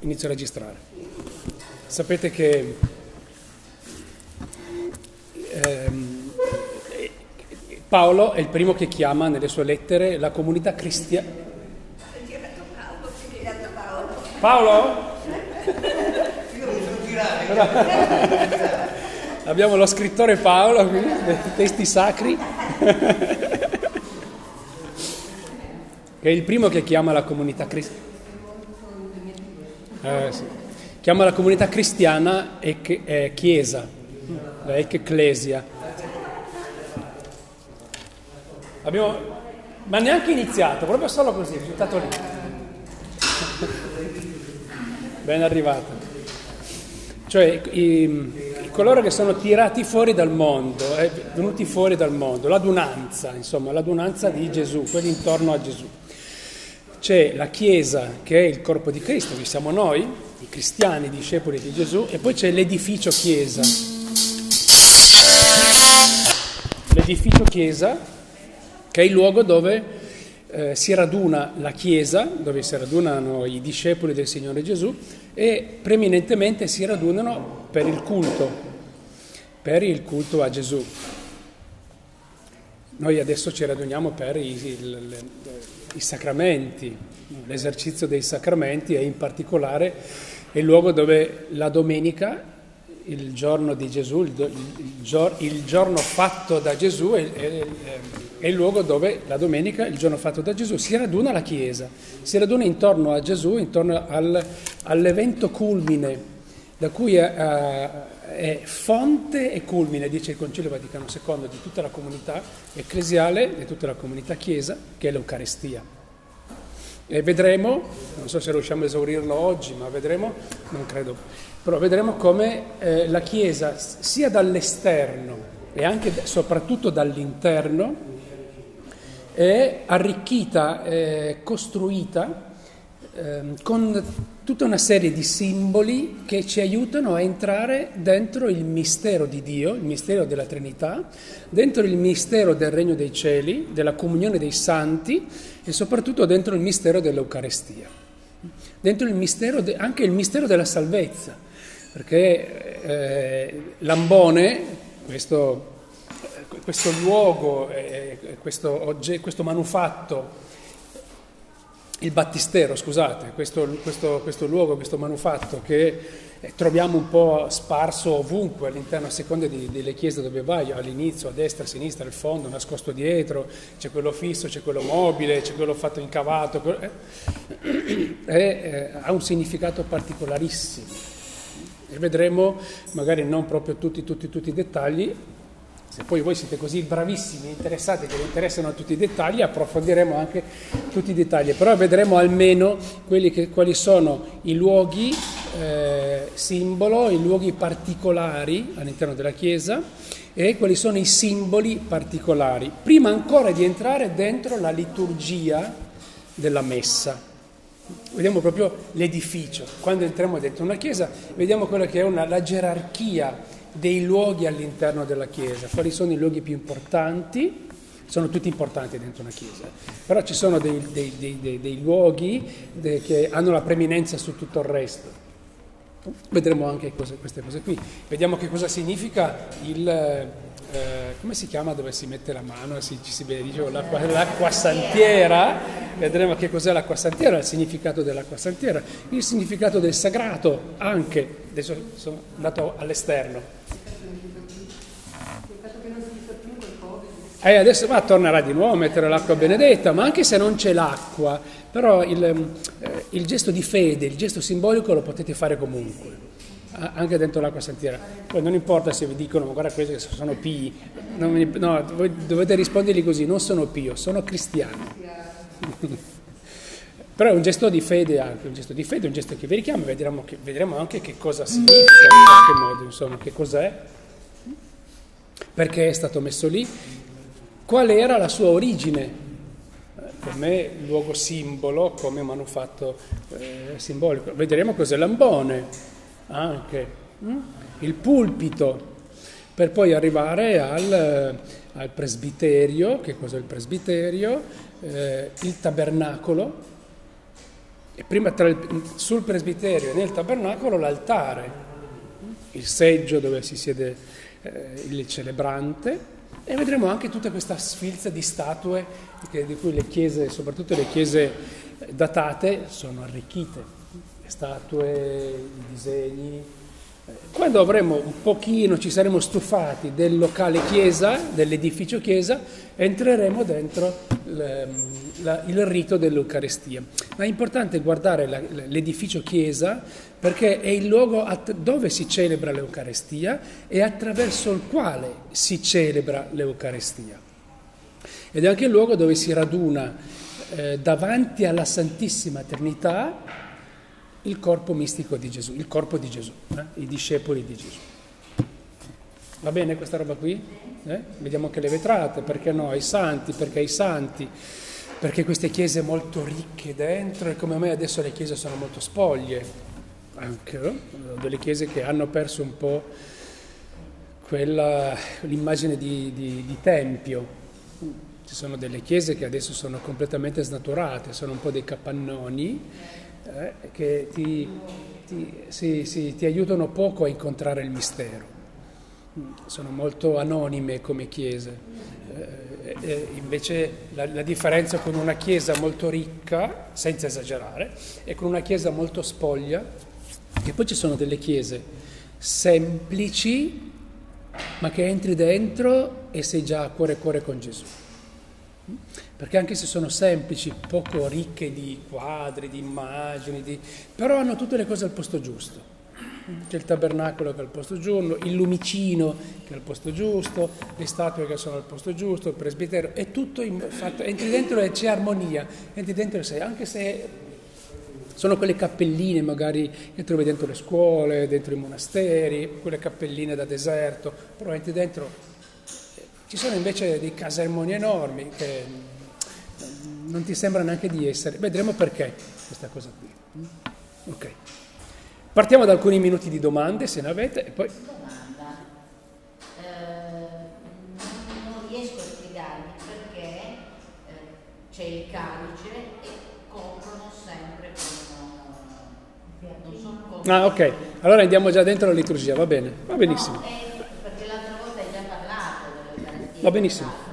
inizio a registrare. Sapete che ehm, Paolo è il primo che chiama nelle sue lettere la comunità cristiana. Paolo? Abbiamo lo scrittore Paolo qui, dei testi sacri, che è il primo che chiama la comunità cristiana. Eh, sì. Chiama la comunità cristiana ec- eh, chiesa, la ecclesia. Abbiamo, ma neanche iniziato, proprio solo così, buttato lì. Ben arrivato. Cioè i, coloro che sono tirati fuori dal mondo, eh, venuti fuori dal mondo, l'adunanza, insomma, l'adunanza di Gesù, quelli intorno a Gesù. C'è la Chiesa che è il corpo di Cristo, che siamo noi, i cristiani, i discepoli di Gesù, e poi c'è l'edificio Chiesa. L'edificio Chiesa, che è il luogo dove eh, si raduna la Chiesa, dove si radunano i discepoli del Signore Gesù, e preminentemente si radunano per il culto, per il culto a Gesù. Noi adesso ci raduniamo per i, i, i sacramenti, l'esercizio dei sacramenti e in particolare il luogo dove la domenica, il giorno di Gesù, il, giorno fatto da Gesù, è, è, il luogo dove la domenica, il giorno fatto da Gesù, si raduna la Chiesa, si raduna intorno a Gesù, intorno al, all'evento culmine da cui è, è fonte e culmine, dice il Concilio Vaticano II, di tutta la comunità ecclesiale, di tutta la comunità chiesa, che è l'Eucarestia. E vedremo, non so se riusciamo a esaurirlo oggi, ma vedremo, non credo, però vedremo come eh, la Chiesa, sia dall'esterno e anche soprattutto dall'interno, è arricchita, è costruita con tutta una serie di simboli che ci aiutano a entrare dentro il mistero di Dio, il mistero della Trinità, dentro il mistero del Regno dei Cieli, della comunione dei santi e soprattutto dentro il mistero dell'Eucarestia, dentro il mistero de, anche il mistero della salvezza, perché eh, l'ambone, questo, questo luogo, eh, questo, questo manufatto, il battistero, scusate, questo, questo, questo, luogo, questo manufatto che eh, troviamo un po' sparso ovunque all'interno, a seconda di, delle chiese dove vai, all'inizio, a destra, a sinistra, al fondo, nascosto dietro, c'è quello fisso, c'è quello mobile, c'è quello fatto incavato, quello, eh, eh, ha un significato particolarissimo. E vedremo, magari non proprio tutti, tutti, tutti i dettagli, se poi voi siete così bravissimi e interessati che vi interessano tutti i dettagli, approfondiremo anche tutti i dettagli, però vedremo almeno che, quali sono i luoghi eh, simbolo, i luoghi particolari all'interno della Chiesa e quali sono i simboli particolari, prima ancora di entrare dentro la liturgia della messa. Vediamo proprio l'edificio. Quando entriamo dentro una chiesa, vediamo quella che è una, la gerarchia dei luoghi all'interno della Chiesa, quali sono i luoghi più importanti, sono tutti importanti dentro una Chiesa, però ci sono dei, dei, dei, dei luoghi che hanno la preminenza su tutto il resto. Vedremo anche cose, queste cose qui. Vediamo che cosa significa il, eh, come si chiama dove si mette la mano e ci si benedice l'acqua, l'acqua santiera. Vedremo che cos'è l'acqua santiera, il significato dell'acqua santiera, il significato del sagrato anche. Adesso sono andato all'esterno. E adesso va, tornerà di nuovo a mettere l'acqua benedetta, ma anche se non c'è l'acqua, però il, eh, il gesto di fede, il gesto simbolico lo potete fare comunque, anche dentro l'acqua santiera. Poi non importa se vi dicono, ma guarda questi sono pii, mi, no, voi dovete rispondergli così, non sono pio, sono cristiano. Però è un gesto di fede anche, un gesto di fede, un gesto che vi richiama, vedremo, che, vedremo anche che cosa significa in qualche modo, insomma, che cos'è, perché è stato messo lì qual era la sua origine, eh, come luogo simbolo, come manufatto eh, simbolico. Vedremo cos'è l'ambone, anche hm? il pulpito, per poi arrivare al, al presbiterio, che cos'è il presbiterio, eh, il tabernacolo. E prima il, sul presbiterio e nel tabernacolo l'altare, il seggio dove si siede eh, il celebrante e vedremo anche tutta questa sfilza di statue di cui le chiese, soprattutto le chiese datate, sono arricchite, statue, disegni, quando avremo un pochino, ci saremo stufati del locale chiesa, dell'edificio chiesa, entreremo dentro la, il rito dell'Eucarestia. Ma è importante guardare la, l'edificio chiesa perché è il luogo att- dove si celebra l'Eucarestia e attraverso il quale si celebra l'Eucarestia. Ed è anche il luogo dove si raduna eh, davanti alla Santissima Trinità il corpo mistico di Gesù, il corpo di Gesù, eh? i discepoli di Gesù. Va bene questa roba qui? Eh? Vediamo anche le vetrate, perché no? I santi, perché i santi, perché queste chiese molto ricche dentro e come me adesso le chiese sono molto spoglie, anche no? delle chiese che hanno perso un po' quella, l'immagine di, di, di tempio. Ci sono delle chiese che adesso sono completamente snaturate, sono un po' dei capannoni eh, che ti, ti, sì, sì, ti aiutano poco a incontrare il mistero. Sono molto anonime come chiese. Eh, invece la, la, differenza con una chiesa molto ricca, senza esagerare, e con una chiesa molto spoglia, che poi ci sono delle chiese semplici, ma che entri dentro e sei già cuore a cuore con Gesù perché anche se sono semplici, poco ricche di quadri, di immagini, di... però hanno tutte le cose al posto giusto. C'è il tabernacolo che è al posto giusto, il lumicino che è al posto giusto, le statue che sono al posto giusto, il presbiterio, è tutto fatto, entri dentro e c'è armonia, entri dentro e sei, anche se sono quelle cappelline magari che trovi dentro le scuole, dentro i monasteri, quelle cappelline da deserto, però entri dentro, ci sono invece dei casermoni enormi che non ti sembra neanche di essere. Vedremo perché questa cosa qui. Mm? Ok. Partiamo da alcuni minuti di domande, se ne avete, e poi... Domanda. Eh, non riesco a spiegarmi perché eh, c'è il calice e coprono sempre con... Eh, non so come... Ah, ok. Allora andiamo già dentro la liturgia, va bene, va benissimo. No, perché l'altra volta hai già parlato Va benissimo.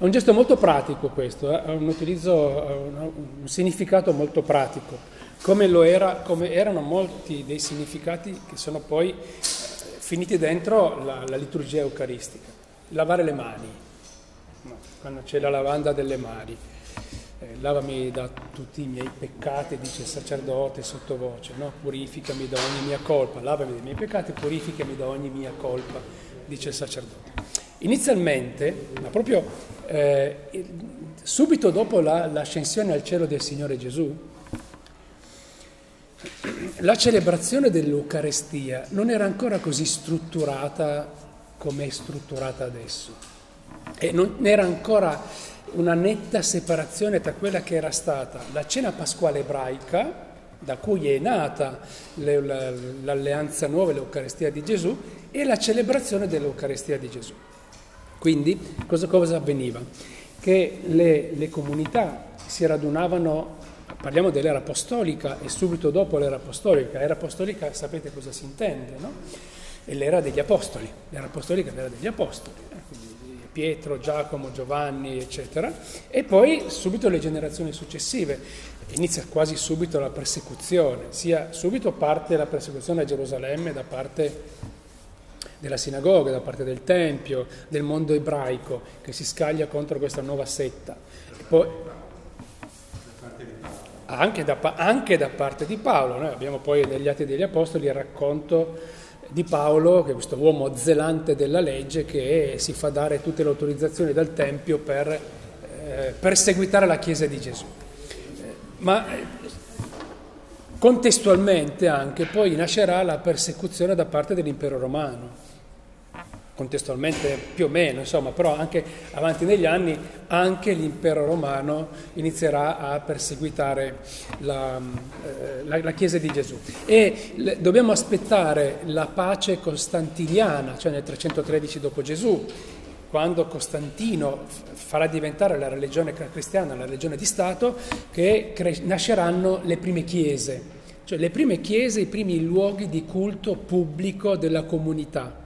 È un gesto molto pratico questo, eh? ha un utilizzo, un significato molto pratico, come, era, come, erano molti dei significati che sono poi eh, finiti dentro la, la liturgia eucaristica. Lavare le mani, no, quando c'è la lavanda delle mani. Eh, lavami da tutti i miei peccati, dice il sacerdote sottovoce, no? purificami da ogni mia colpa, lavami dei miei peccati, purificami da ogni mia colpa, dice il sacerdote. Inizialmente, ma proprio eh, subito dopo la, l'ascensione al cielo del Signore Gesù, la celebrazione dell'Eucarestia non era ancora così strutturata come è strutturata adesso e non era ancora una netta separazione tra quella che era stata la cena pasquale ebraica, da cui è nata l'alleanza nuova, l'Eucarestia di Gesù, e la celebrazione dell'Eucarestia di Gesù. Quindi cosa, cosa avveniva? Che le, le, comunità si radunavano, parliamo dell'era apostolica e subito dopo l'era apostolica, era apostolica sapete cosa si intende, no? È l'era degli apostoli, l'era apostolica è l'era degli apostoli, eh? Pietro, Giacomo, Giovanni, eccetera, e poi subito le generazioni successive, inizia quasi subito la persecuzione, sia subito parte la persecuzione a Gerusalemme da parte della sinagoga, da parte del Tempio, del mondo ebraico che si scaglia contro questa nuova setta. Poi, anche, da, anche da parte di Paolo, noi abbiamo poi negli Atti degli Apostoli il racconto di Paolo, che è questo uomo zelante della legge che si fa dare tutte le autorizzazioni dal Tempio per eh, perseguitare la Chiesa di Gesù. Ma contestualmente anche poi nascerà la persecuzione da parte dell'impero romano contestualmente più o meno, insomma, però anche avanti negli anni anche l'impero romano inizierà a perseguitare la, eh, la, la Chiesa di Gesù. E le, dobbiamo aspettare la pace costantiniana, cioè nel 313 dopo Gesù, quando Costantino farà diventare la religione cristiana la religione di Stato, che cre- nasceranno le prime chiese, cioè le prime chiese, i primi luoghi di culto pubblico della comunità.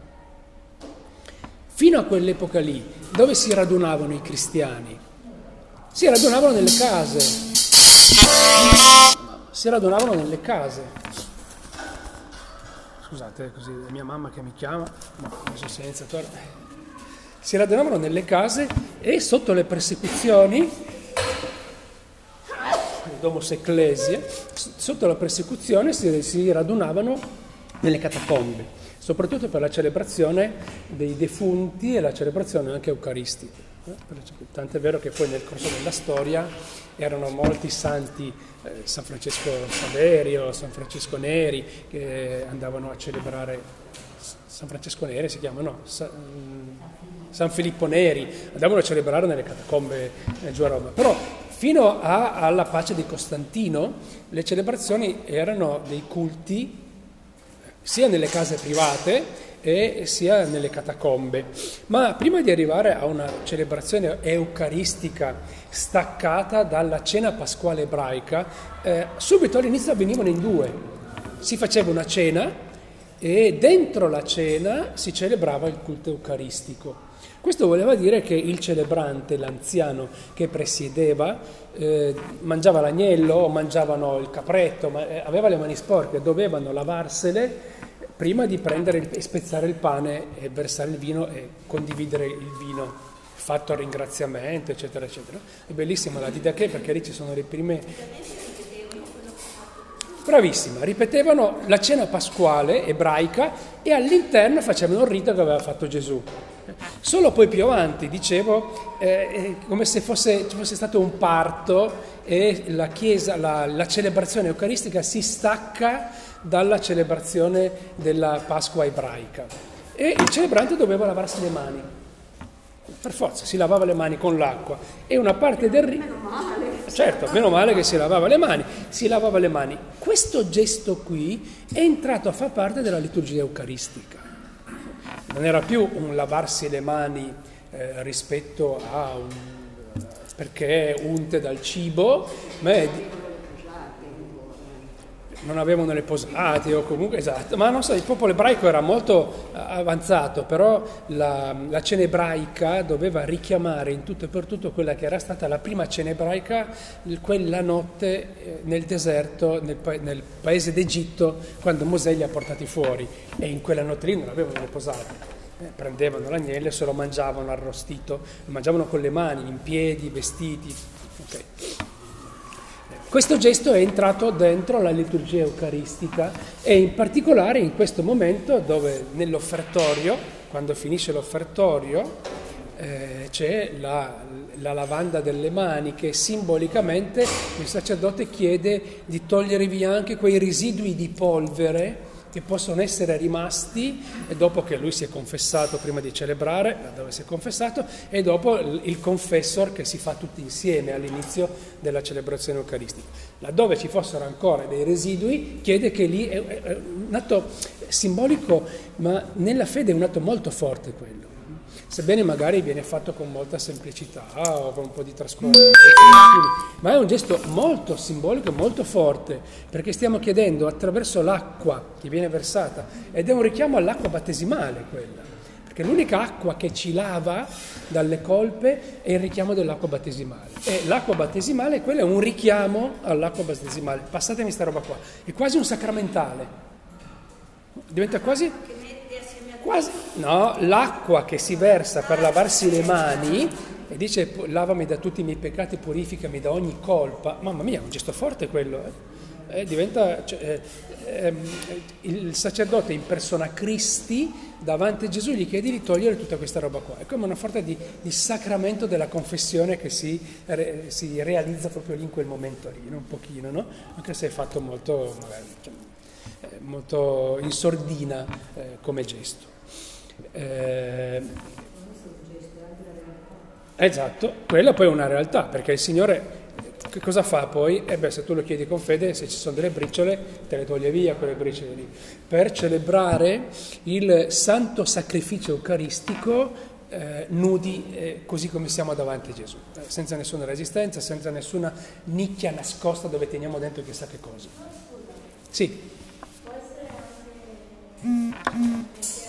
Fino a quell'epoca lì, dove si radunavano i cristiani? Si radunavano nelle case. Si radunavano nelle case. Scusate, così è mia mamma che mi chiama, ma adesso senza tornare si radunavano nelle case e sotto le persecuzioni, domus ecclesia, sotto la persecuzione si, si radunavano nelle catacombe, soprattutto per la celebrazione dei defunti e la celebrazione anche eucaristica. Tant'è vero che poi nel corso della storia erano molti santi, eh, San Francesco Saverio, San Francesco Neri, che andavano a celebrare, San Francesco Neri si chiama, no? Sa, San Filippo Neri, andavano a celebrare nelle catacombe eh, giù a Roma. Però fino a, alla pace di Costantino le celebrazioni erano dei culti sia nelle case private e sia nelle catacombe. Ma prima di arrivare a una celebrazione eucaristica staccata dalla cena pasquale ebraica, eh, subito all'inizio avvenivano in due. Si faceva una cena e dentro la cena si celebrava il culto eucaristico. Questo voleva dire che il celebrante, l'anziano che presiedeva, eh, mangiava l'agnello mangiavano il capretto, ma, eh, aveva le mani sporche, dovevano lavarsele prima di prendere e spezzare il pane e versare il vino e condividere il vino fatto a ringraziamento, eccetera, eccetera. È bellissima la didache perché lì ci sono le prime... Bravissima, ripetevano la cena pasquale ebraica e all'interno facevano il rito che aveva fatto Gesù. Solo poi più avanti, dicevo, eh, come se fosse, ci fosse stato un parto e la, chiesa, la, la celebrazione eucaristica si stacca dalla celebrazione della Pasqua ebraica. E il celebrante doveva lavarsi le mani. Per forza, si lavava le mani con l'acqua e una parte del rito... Meno male. Certo, meno male che si lavava le mani, si lavava le mani. Questo gesto qui è entrato a far parte della liturgia eucaristica non era più un lavarsi le mani eh, rispetto a un perché unte dal cibo, ma è, non avevano le posate o comunque esatto, ma non so, il popolo ebraico era molto eh, avanzato, però la, la, cena ebraica doveva richiamare in tutto e per tutto quella che era stata la prima cena ebraica quella notte eh, nel deserto, nel, nel paese d'Egitto, quando Mosè li ha portati fuori e in quella notte lì non avevano le posate. Eh, prendevano l'agnello e se lo mangiavano arrostito, lo mangiavano con le mani, in piedi, vestiti. Okay. Questo gesto è entrato dentro la liturgia eucaristica e in particolare in questo momento dove nell'offertorio, quando finisce l'offertorio, eh, c'è la, la, lavanda delle mani che simbolicamente il sacerdote chiede di togliere via anche quei residui di polvere che possono essere rimasti dopo che lui si è confessato prima di celebrare, dove si è confessato, e dopo il confessor che si fa tutti insieme all'inizio della celebrazione eucaristica. Laddove ci fossero ancora dei residui, chiede che lì è, un atto simbolico, ma nella fede è un atto molto forte quello sebbene magari viene fatto con molta semplicità o con un po' di trascorso, ma è un gesto molto simbolico, molto forte, perché stiamo chiedendo attraverso l'acqua che viene versata, ed è un richiamo all'acqua battesimale quella, perché l'unica acqua che ci lava dalle colpe è il richiamo dell'acqua battesimale. E l'acqua battesimale, quello è un richiamo all'acqua battesimale. Passatemi sta roba qua, è quasi un sacramentale. Diventa quasi Quasi, no, l'acqua che si versa per lavarsi le mani e dice lavami da tutti i miei peccati, purificami da ogni colpa. Mamma mia, è un gesto forte quello. Eh? Eh, diventa, cioè, eh, ehm, il sacerdote in persona Cristi davanti a Gesù gli chiede di togliere tutta questa roba qua. È come una sorta di, di sacramento della confessione che si, re, si, realizza proprio lì in quel momento lì, un pochino, no? anche se è fatto molto, magari, cioè, molto in sordina eh, come gesto. Eh, esatto, quella poi è una realtà, perché il Signore che cosa fa poi? Eh beh, se tu lo chiedi con fede, se ci sono delle briciole, te le toglie via quelle briciole lì. Per celebrare il santo sacrificio eucaristico eh, nudi eh, così come siamo davanti a Gesù, eh, senza nessuna resistenza, senza nessuna nicchia nascosta dove teniamo dentro chissà che cosa. Sì. Può essere anche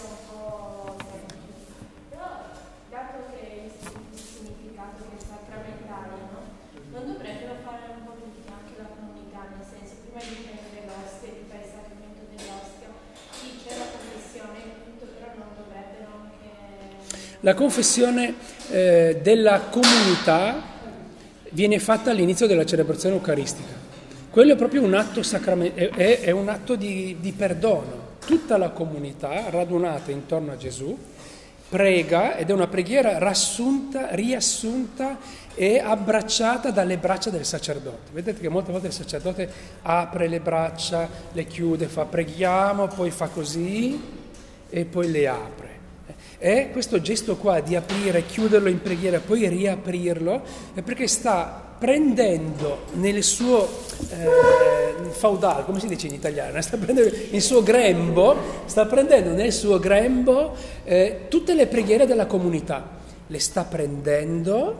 La confessione eh, della comunità viene fatta all'inizio della celebrazione eucaristica. Quello è proprio un atto, sacrament- è, è un atto di, di perdono. Tutta la comunità radunata intorno a Gesù prega ed è una preghiera rassunta, riassunta e abbracciata dalle braccia del sacerdote. Vedete che molte volte il sacerdote apre le braccia, le chiude, fa preghiamo, poi fa così e poi le apre. E questo gesto qua di aprire, chiuderlo in preghiera, poi riaprirlo, è perché sta prendendo nel suo eh, faudale, come si dice in italiano, sta prendendo il suo grembo, sta prendendo nel suo grembo eh, tutte le preghiere della comunità, le sta prendendo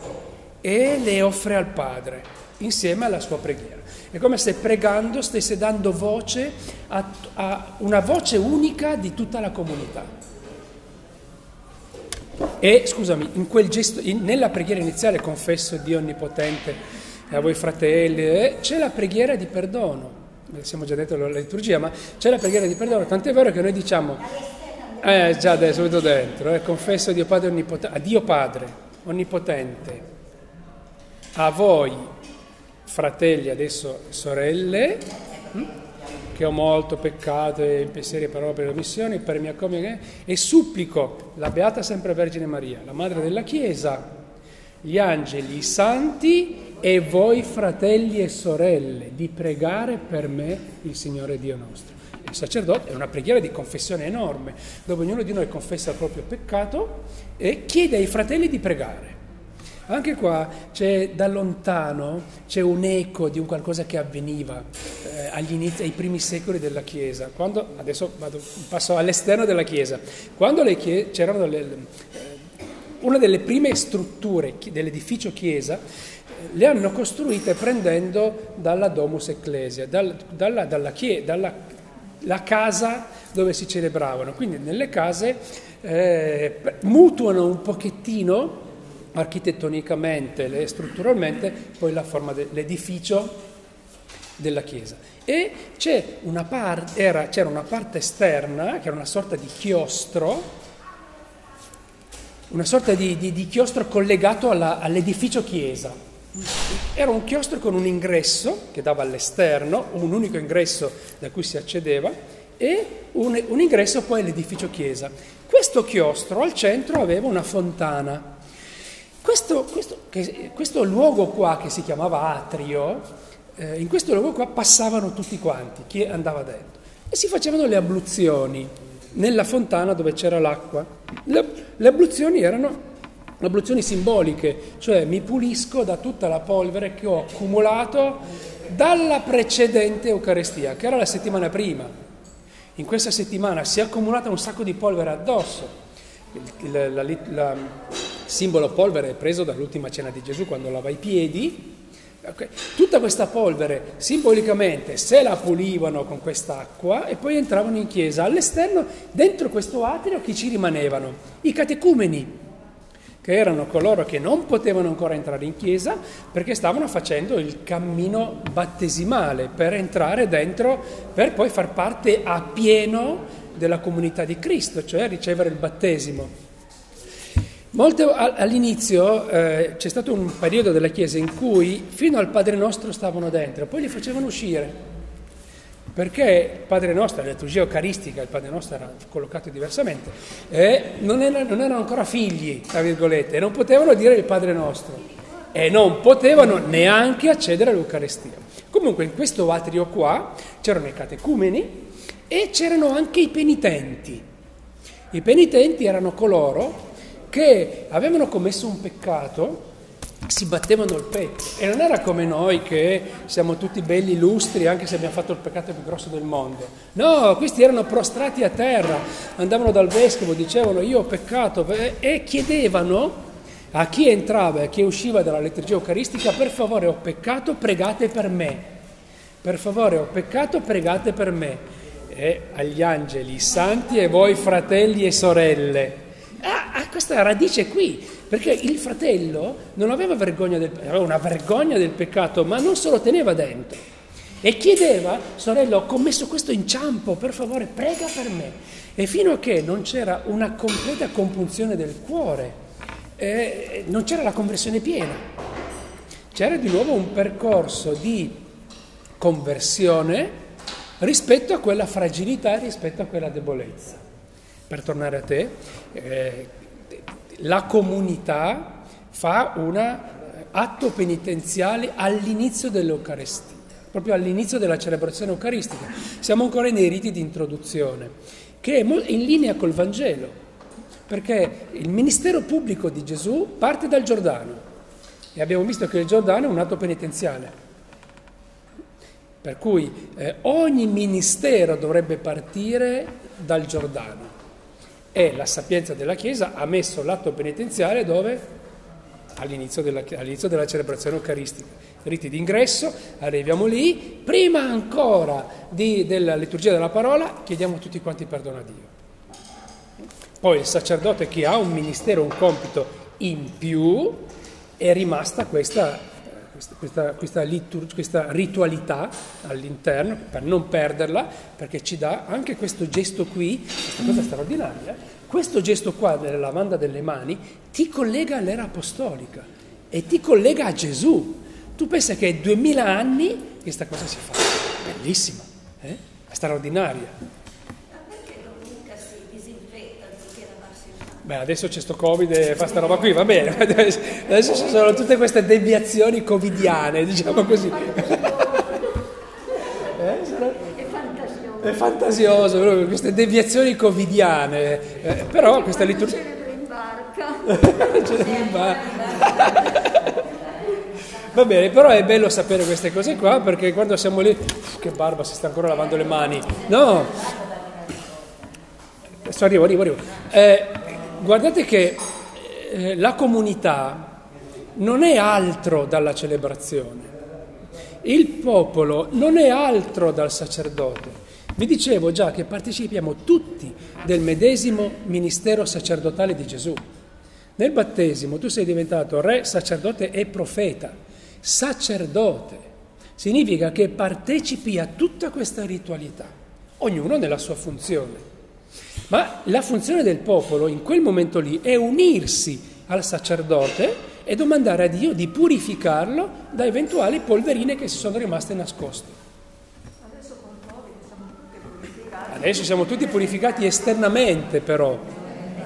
e le offre al Padre insieme alla sua preghiera. È come se pregando stesse dando voce a, a una voce unica di tutta la comunità. E scusami, in gesto, in, nella preghiera iniziale, confesso Dio Onnipotente a voi fratelli, eh, c'è la preghiera di perdono. Siamo già dentro la liturgia, ma c'è la preghiera di perdono, tant'è vero che noi diciamo, eh già adesso, subito dentro, eh, confesso a Dio Padre Onnipotente, a Dio Padre Onnipotente, a voi fratelli, adesso sorelle, hm? Che ho molto peccato in pensieri, parole, per omissioni, per mia comia, e supplico la Beata Sempre Vergine Maria, la Madre della Chiesa, gli angeli, i santi e voi fratelli e sorelle di pregare per me il Signore Dio nostro. Il sacerdote è una preghiera di confessione enorme, dove ognuno di noi confessa il proprio peccato e chiede ai fratelli di pregare. Anche qua c'è da lontano c'è un eco di un qualcosa che avveniva eh, inizi, ai primi secoli della Chiesa. Quando, adesso vado, passo all'esterno della Chiesa. Quando le chiese, c'erano le, eh, una delle prime strutture dell'edificio Chiesa eh, le hanno costruite prendendo dalla Domus Ecclesia, dal, dalla, dalla, chie, dalla la casa dove si celebravano. Quindi nelle case eh, mutuano un pochettino architettonicamente e strutturalmente poi la forma dell'edificio della chiesa. E una par- era, c'era una parte esterna, che era una sorta di chiostro, una sorta di, di, di chiostro collegato alla, all'edificio chiesa. Era un chiostro con un ingresso che dava all'esterno, un unico ingresso da cui si accedeva, e un, un ingresso poi all'edificio chiesa. Questo chiostro al centro aveva una fontana questo, questo, che, questo, luogo qua che si chiamava atrio, eh, in questo luogo qua passavano tutti quanti, chi andava dentro, e si facevano le abluzioni nella fontana dove c'era l'acqua. Le, le abluzioni erano abluzioni simboliche, cioè mi pulisco da tutta la polvere che ho accumulato dalla precedente Eucaristia, che era la settimana prima. In questa settimana si è accumulata un sacco di polvere addosso. La, la, la, simbolo polvere preso dall'ultima cena di Gesù quando lava i piedi. Okay. Tutta questa polvere simbolicamente se la pulivano con quest'acqua e poi entravano in chiesa. All'esterno, dentro questo atrio, chi ci rimanevano? I catecumeni, che erano coloro che non potevano ancora entrare in chiesa perché stavano facendo il cammino battesimale per entrare dentro, per poi far parte a pieno della comunità di Cristo, cioè ricevere il battesimo. Molte, all'inizio eh, c'è stato un periodo della Chiesa in cui fino al Padre Nostro stavano dentro, poi li facevano uscire. Perché il Padre Nostro, la liturgia eucaristica, il Padre Nostro era collocato diversamente, eh, non, era, non erano ancora figli, tra virgolette, e non potevano dire il Padre Nostro e non potevano neanche accedere all'Eucaristia. Comunque in questo atrio qua c'erano i catecumeni e c'erano anche i penitenti. I penitenti erano coloro che avevano commesso un peccato, si battevano il petto e non era come noi che siamo tutti belli illustri anche se abbiamo fatto il peccato più grosso del mondo. No, questi erano prostrati a terra, andavano dal vescovo, dicevano io ho peccato e chiedevano a chi entrava e a chi usciva dalla liturgia eucaristica per favore ho peccato, pregate per me. Per favore ho peccato, pregate per me. E agli angeli santi e voi fratelli e sorelle ha, ha questa radice qui, perché il fratello non aveva vergogna del, aveva una vergogna del peccato, ma non se lo teneva dentro. E chiedeva, sorella, ho commesso questo inciampo, per favore, prega per me. E fino a che non c'era una completa compunzione del cuore, eh, non c'era la conversione piena. C'era di nuovo un percorso di conversione rispetto a quella fragilità, rispetto a quella debolezza per tornare a te, eh, la comunità fa un eh, atto penitenziale all'inizio dell'Eucarestia, proprio all'inizio della celebrazione eucaristica. Siamo ancora nei riti di introduzione, che è in linea col Vangelo, perché il ministero pubblico di Gesù parte dal Giordano e abbiamo visto che il Giordano è un atto penitenziale. Per cui eh, ogni ministero dovrebbe partire dal Giordano e la sapienza della Chiesa ha messo l'atto penitenziale dove? All'inizio della, all'inizio della celebrazione eucaristica. Riti d'ingresso, arriviamo lì, prima ancora di, della liturgia della parola chiediamo tutti quanti perdono a Dio. Poi il sacerdote che ha un ministero, un compito in più, è rimasta questa questa, questa, litur- questa, ritualità all'interno per non perderla, perché ci dà anche questo gesto qui, questa cosa straordinaria, questo gesto qua della lavanda delle mani ti collega all'era apostolica e ti collega a Gesù. Tu pensa che è duemila anni che questa cosa si fa, bellissima, eh? straordinaria. Beh, adesso c'è sto Covid e fa sta roba qui, va bene. Adesso ci sono tutte queste deviazioni covidiane, diciamo così. Eh, sono... È fantasioso, proprio, queste deviazioni covidiane. Eh, però questa liturgia... in barca. Va bene, però è bello sapere queste cose qua perché quando siamo lì... Che barba, si sta ancora lavando le mani. No! Adesso arrivo, arrivo, arrivo. Eh, guardate che eh, la comunità non è altro dalla celebrazione, il popolo non è altro dal sacerdote. Vi dicevo già che partecipiamo tutti del medesimo ministero sacerdotale di Gesù. Nel battesimo tu sei diventato re, sacerdote e profeta. Sacerdote significa che partecipi a tutta questa ritualità, ognuno nella sua funzione. Ma la funzione del popolo in quel momento lì è unirsi al sacerdote e domandare a Dio di purificarlo da eventuali polverine che si sono rimaste nascoste. Adesso siamo tutti purificati esternamente però.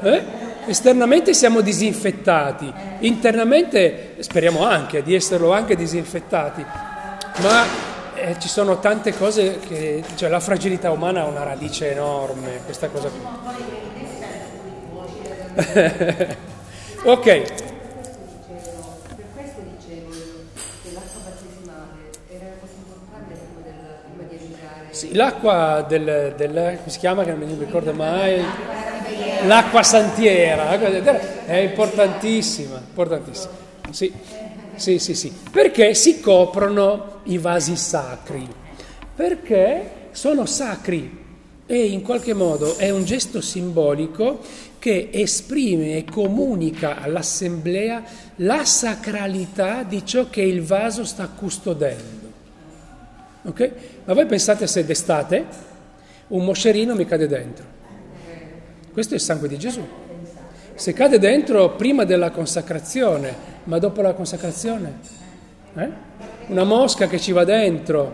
Eh? Esternamente siamo disinfettati, internamente speriamo anche di esserlo anche disinfettati, ma eh, ci sono tante cose che, cioè la fragilità umana ha una radice enorme, questa cosa qui. ok. Sì, l'acqua del, del, come si chiama che non mi ricordo mai, l'acqua santiera, è importantissima, importantissima. Sì. Sì, sì, sì. Perché si coprono i vasi sacri? Perché sono sacri e in qualche modo è un gesto simbolico che esprime e comunica all'assemblea la sacralità di ciò che il vaso sta custodendo. Ok? Ma voi pensate se d'estate un moscerino mi cade dentro? Questo è il sangue di Gesù. Se cade dentro prima della consacrazione, ma dopo la consacrazione? Eh? Una mosca che ci va dentro,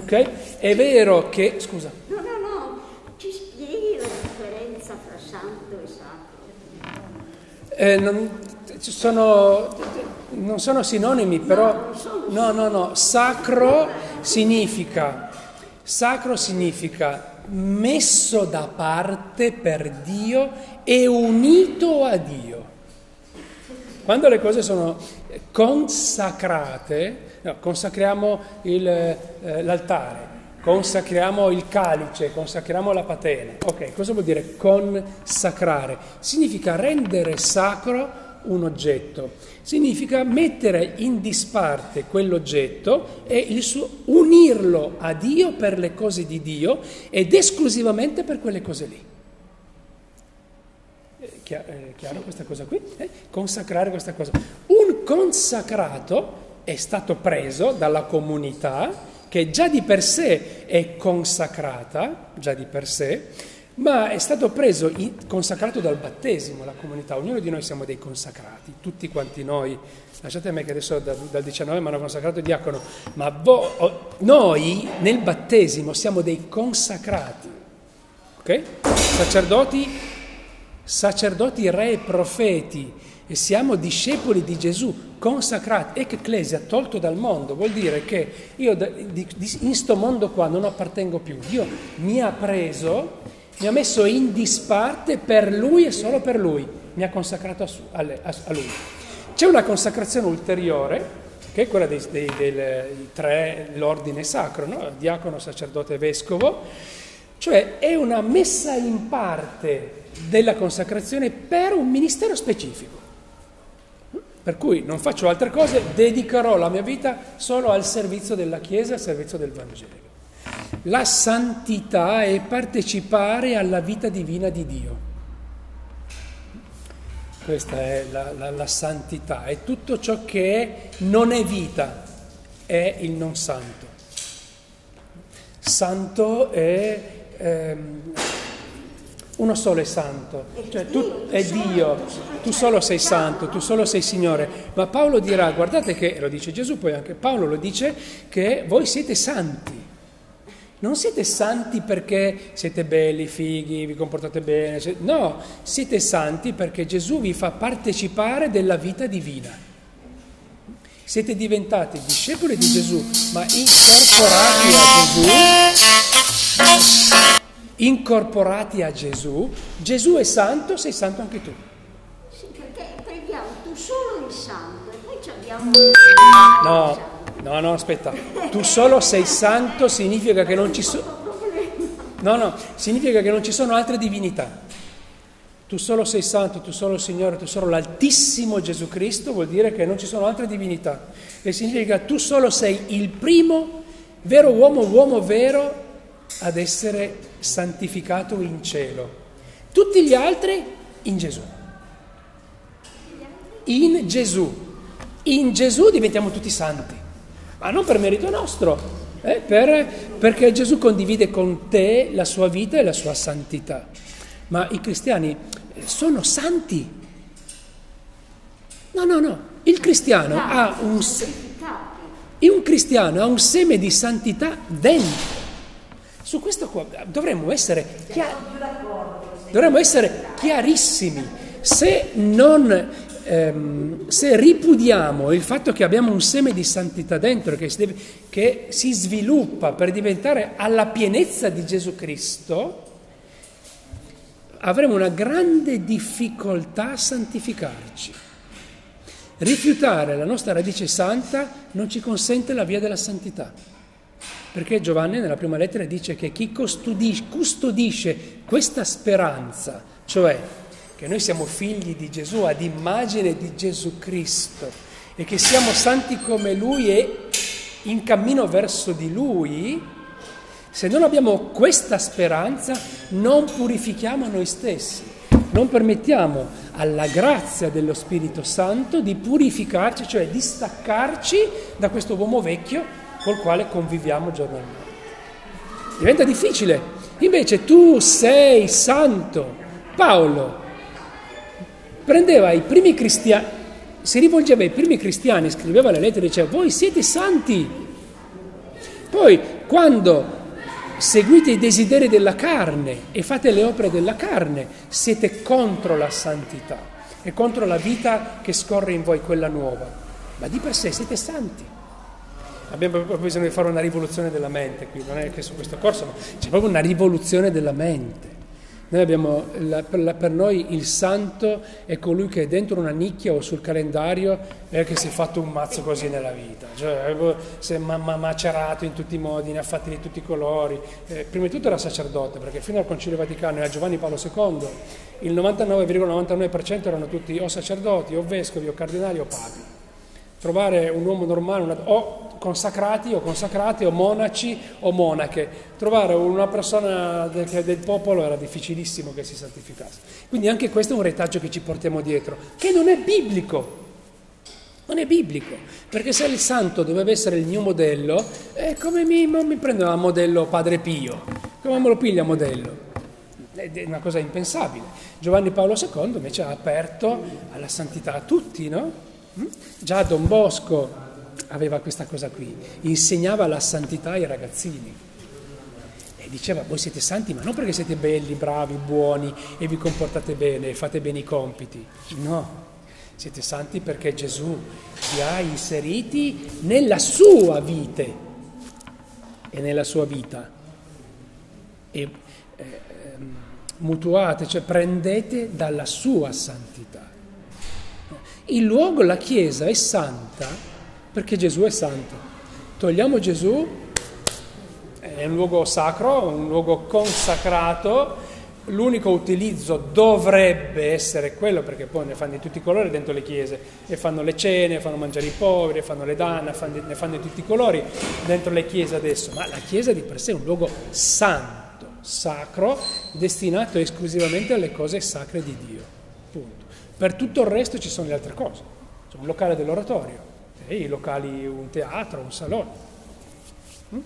ok? È vero che... Scusa. No, no, no, ci spieghi la differenza tra santo e sacro? Eh, non, sono, non sono sinonimi, però... No, no, no, sacro significa... Sacro significa messo da parte per Dio e unito a Dio. Quando le cose sono consacrate, no, consacriamo il, eh, l'altare, consacriamo il calice, consacriamo la patena. Ok, cosa vuol dire consacrare? Significa rendere sacro un oggetto, significa mettere in disparte quell'oggetto e suo, unirlo a Dio per le cose di Dio ed esclusivamente per quelle cose lì. È eh, chiaro questa cosa qui? Eh? Consacrare questa cosa. Un consacrato è stato preso dalla comunità che già di per sé è consacrata, già di per sé, ma è stato preso, consacrato dal battesimo, la comunità. Ognuno di noi siamo dei consacrati, tutti quanti noi. Lasciate me che adesso dal, dal 19 mi hanno consacrato diacono, ma vo, noi nel battesimo siamo dei consacrati, ok? Sacerdoti, sacerdoti, re e profeti, e siamo discepoli di Gesù, consacrati, ecclesia, tolto dal mondo, vuol dire che io in sto mondo qua non appartengo più, Dio mi ha preso mi ha messo in disparte per lui e solo per lui, mi ha consacrato a, su, a, a lui. C'è una consacrazione ulteriore, che è quella dei, dei, dei tre, l'ordine sacro, no? diacono, sacerdote, vescovo, cioè è una messa in parte della consacrazione per un ministero specifico. Per cui non faccio altre cose, dedicherò la mia vita solo al servizio della Chiesa, al servizio del Vangelo. La santità è partecipare alla vita divina di Dio. Questa è la, la, la santità, è tutto ciò che non è vita, è il non santo. Santo è... Ehm, uno solo è santo, cioè tu è Dio, tu solo sei santo, tu solo sei Signore. Ma Paolo dirà, guardate che, lo dice Gesù, poi anche Paolo lo dice, che voi siete santi. Non siete santi perché siete belli, fighi, vi comportate bene, no, siete santi perché Gesù vi fa partecipare della vita divina. Siete diventati discepoli di Gesù, ma incorporati a Gesù. Incorporati a Gesù. Gesù è santo, sei santo anche tu. Sì, perché prendiamo tu solo il santo e poi abbiamo... No, No, no, aspetta. Tu solo sei santo significa che non ci sono... No, no, significa che non ci sono altre divinità. Tu solo sei santo, tu solo Signore, tu solo l'Altissimo Gesù Cristo vuol dire che non ci sono altre divinità. E significa tu solo sei il primo vero uomo, uomo vero ad essere santificato in cielo. Tutti gli altri in Gesù. In Gesù. In Gesù diventiamo tutti santi ma non per merito nostro, eh, per, perché Gesù condivide con te la sua vita e la sua santità. Ma i cristiani eh, sono santi. No, no, no, il cristiano ha un, un cristiano ha un seme di santità dentro. Su questo qua dovremmo essere, chiar- dovremmo essere chiarissimi. Se non ehm, se ripudiamo il fatto che abbiamo un seme di santità dentro che si, deve, che si sviluppa per diventare alla pienezza di Gesù Cristo, avremo una grande difficoltà a santificarci. Rifiutare la nostra radice santa non ci consente la via della santità. Perché Giovanni nella prima lettera dice che chi custodisce, questa speranza, cioè che noi siamo figli di Gesù ad immagine di Gesù Cristo e che siamo santi come Lui e in cammino verso di Lui, se non abbiamo questa speranza non purifichiamo noi stessi, non permettiamo alla grazia dello Spirito Santo di purificarci, cioè di staccarci da questo uomo vecchio col quale conviviamo giornalmente. Diventa difficile. Invece tu sei santo. Paolo prendeva i primi cristiani, si rivolgeva ai primi cristiani, scriveva le lettere e diceva voi siete santi. Poi quando seguite i desideri della carne e fate le opere della carne, siete contro la santità e contro la vita che scorre in voi, quella nuova. Ma di per sé siete santi. abbiamo proprio bisogno di fare una rivoluzione della mente qui, non è che su questo corso, ma c'è proprio una rivoluzione della mente. Noi abbiamo, la, per, la, per, noi il santo è colui che è dentro una nicchia o sul calendario e che si è fatto un mazzo così nella vita, cioè si è ma, ma, macerato in tutti i modi, ne ha fatti di tutti i colori. Eh, prima di tutto era sacerdote, perché fino al Concilio Vaticano e a Giovanni Paolo II il 99,99% erano tutti o sacerdoti o vescovi o cardinali o papi. Trovare un uomo normale, una, o consacrati o consacrate o monaci o monache. Trovare una persona del, del, popolo era difficilissimo che si santificasse. Quindi anche questo è un retaggio che ci portiamo dietro, che non è biblico. Non è biblico, perché se il santo doveva essere il mio modello, eh, come mi, mi prendo a modello Padre Pio? Come me lo piglia a modello? È una cosa impensabile. Giovanni Paolo II invece ha aperto alla santità a tutti, no? Mm? Già Don Bosco aveva questa cosa qui, insegnava la santità ai ragazzini. E diceva voi siete santi ma non perché siete belli, bravi, buoni e vi comportate bene e fate bene i compiti, no, siete santi perché Gesù vi ha inseriti nella sua vite e nella sua vita. E eh, mutuate, cioè prendete dalla sua santità. Il luogo, la Chiesa è santa perché Gesù è santo. Togliamo Gesù, è un luogo sacro, un luogo consacrato, l'unico utilizzo dovrebbe essere quello, perché poi ne fanno di tutti i colori dentro le chiese, e fanno le cene, fanno mangiare i poveri, fanno le danne, ne fanno di tutti i colori dentro le chiese adesso, ma la chiesa di per sé è un luogo santo, sacro, destinato esclusivamente alle cose sacre di Dio. Punto. Per tutto il resto ci sono le altre cose, c'è un locale dell'oratorio, e i locali, un teatro, un salone. Mm?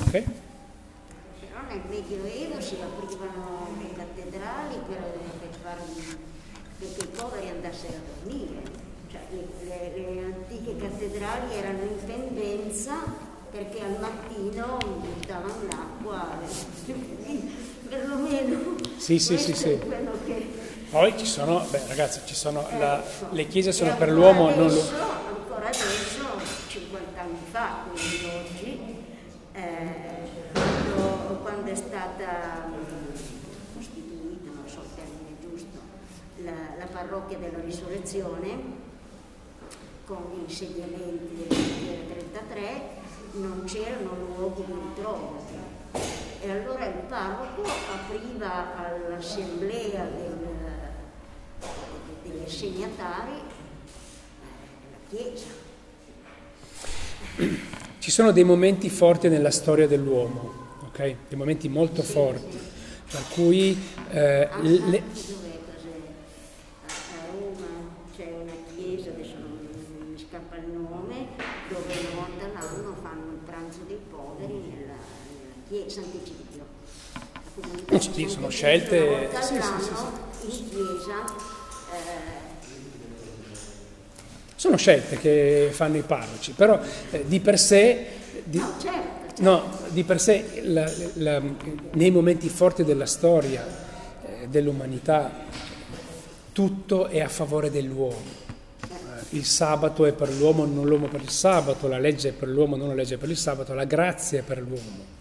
Ok? Però nel Medioevo si aprivano le cattedrali per, per far, perché i poveri andassero a dormire. Cioè, le, le, le antiche cattedrali erano in pendenza perché al mattino buttavano l'acqua, perlomeno. Sì, sì, sì, sì. Che... Poi ci sono, beh ragazzi, ci sono, la, le chiese sono per l'uomo, non lo adesso, 50 anni fa, quindi oggi, eh, quando, quando, è stata costituita, non so il termine giusto, la, la parrocchia della risurrezione, con gli insediamenti del 33, non c'erano di ritrovo. E allora il parroco apriva all'assemblea del, degli assegnatari Chiesa. Ci sono dei momenti forti nella storia dell'uomo, ok? Dei momenti molto forti, per cui... Eh, le... A Roma c'è una chiesa, adesso non mi scappa il nome, dove una volta all'anno fanno il pranzo dei poveri nella, Sant'Egidio. Sì, sono scelte... Sì, sì, sì, in chiesa eh, sono scelte che fanno i parroci, però eh, di per sé... Di, no, certo. no, di per sé la, la, nei momenti forti della storia eh, dell'umanità tutto è a favore dell'uomo. Il sabato è per l'uomo, non l'uomo per il sabato, la legge è per l'uomo, non la legge è per il sabato, la grazia è per l'uomo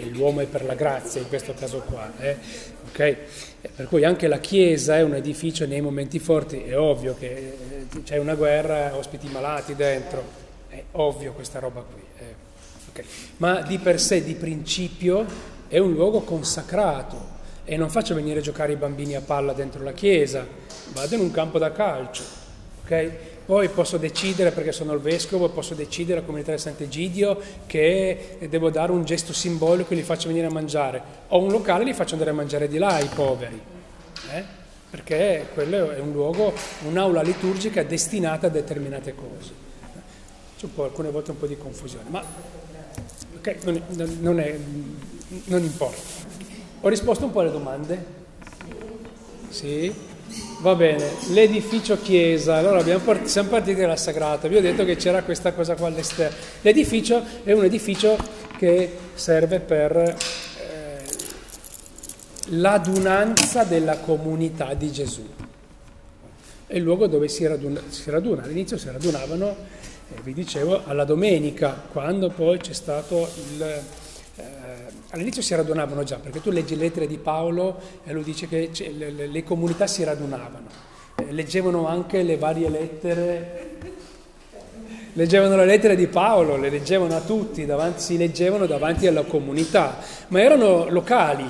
e l'uomo è per la grazia in questo caso qua. Eh? Okay? Per cui anche la Chiesa è un edificio nei momenti forti, è ovvio che eh, c'è una guerra, ospiti malati dentro, è ovvio questa roba qui. Eh? Okay. Ma di per sé, di principio, è un luogo consacrato e non faccio venire a giocare i bambini a palla dentro la Chiesa, vado in un campo da calcio. Okay? Poi posso decidere, perché sono il vescovo, posso decidere comunità di Sant'Egidio che devo dare un gesto simbolico e li faccio venire a mangiare. Ho un locale e li faccio andare a mangiare di là i poveri. Eh? Perché quello è un luogo, un'aula liturgica destinata a determinate cose. C'è un po', alcune volte un po' di confusione, ma okay, non, non, è, non importa. Ho risposto un po' alle domande? Sì? Va bene, l'edificio chiesa, allora part- siamo partiti dalla Sagrata, vi ho detto che c'era questa cosa qua all'esterno. L'edificio è un edificio che serve per eh, l'adunanza della comunità di Gesù. è il luogo dove si raduna, si raduna. all'inizio si radunavano, eh, vi dicevo, alla domenica, quando poi c'è stato il... All'inizio si radunavano già, perché tu leggi le lettere di Paolo e lui dice che le, comunità si radunavano, eh, leggevano anche le varie lettere. Leggevano le lettere di Paolo, le leggevano a tutti, davanti, si leggevano davanti alla comunità, ma erano locali,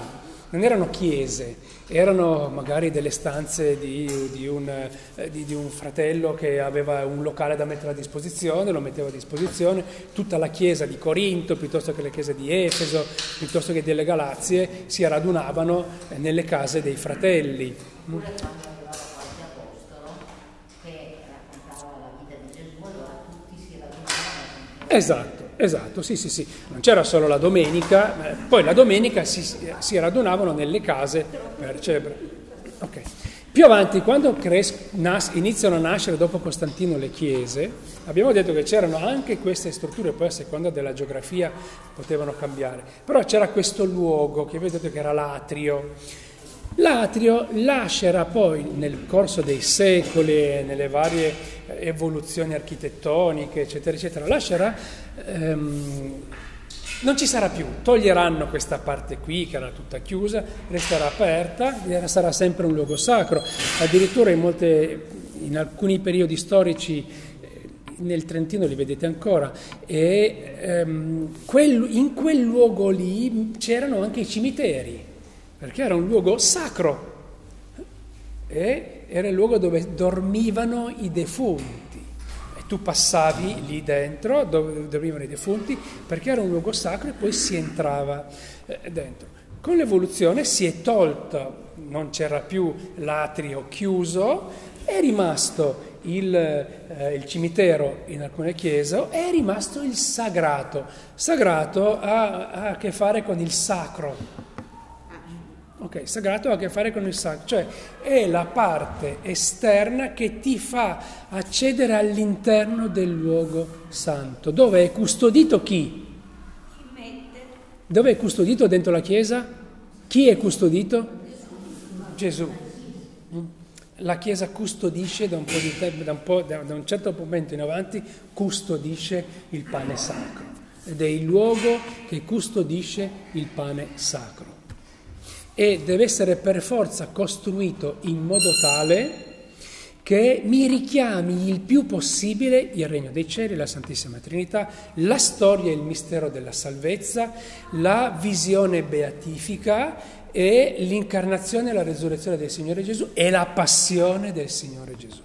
non erano chiese, erano magari delle stanze di, di, un, eh, di, di, un, fratello che aveva un locale da mettere a disposizione, lo metteva a disposizione, tutta la chiesa di Corinto, piuttosto che le chiese di Efeso, piuttosto che delle Galazie, si radunavano nelle case dei fratelli. Esatto, esatto, sì, sì, sì. Non c'era solo la domenica, poi la domenica si, si radunavano nelle case per celebrare. Ok. Più avanti, quando cres- nas- iniziano a nascere dopo Costantino le chiese, abbiamo detto che c'erano anche queste strutture, poi a seconda della geografia potevano cambiare, però c'era questo luogo che avete detto che era l'atrio. L'atrio lascerà poi nel corso dei secoli, nelle varie evoluzioni architettoniche, eccetera, eccetera, lascerà, ehm, non ci sarà più, toglieranno questa parte qui che era tutta chiusa, resterà aperta, sarà sempre un luogo sacro, addirittura in, molte, in alcuni periodi storici eh, nel Trentino li vedete ancora, e ehm, quel, in quel luogo lì c'erano anche i cimiteri, perché era un luogo sacro e era il luogo dove dormivano i defunti e tu passavi lì dentro dove dormivano i defunti perché era un luogo sacro e poi si entrava eh, dentro. Con l'evoluzione si è tolto, non c'era più l'atrio chiuso, è rimasto il, eh, il, cimitero in alcune chiese, è rimasto il sagrato. Sagrato ha, ha a che fare con il sacro, Ok, sagrato ha a che fare con il sacro, cioè è la parte esterna che ti fa accedere all'interno del luogo santo. Dove è custodito chi? Dove è custodito dentro la Chiesa? Chi è custodito? Gesù. La Chiesa custodisce da un, di tempo, da un, po', da un certo momento in avanti, custodisce il pane sacro. Ed è il luogo che custodisce il pane sacro e deve essere per forza costruito in modo tale che mi richiami il più possibile il regno dei cieli, la Santissima Trinità, la storia e il mistero della salvezza, la visione beatifica e l'incarnazione e la resurrezione del Signore Gesù e la passione del Signore Gesù.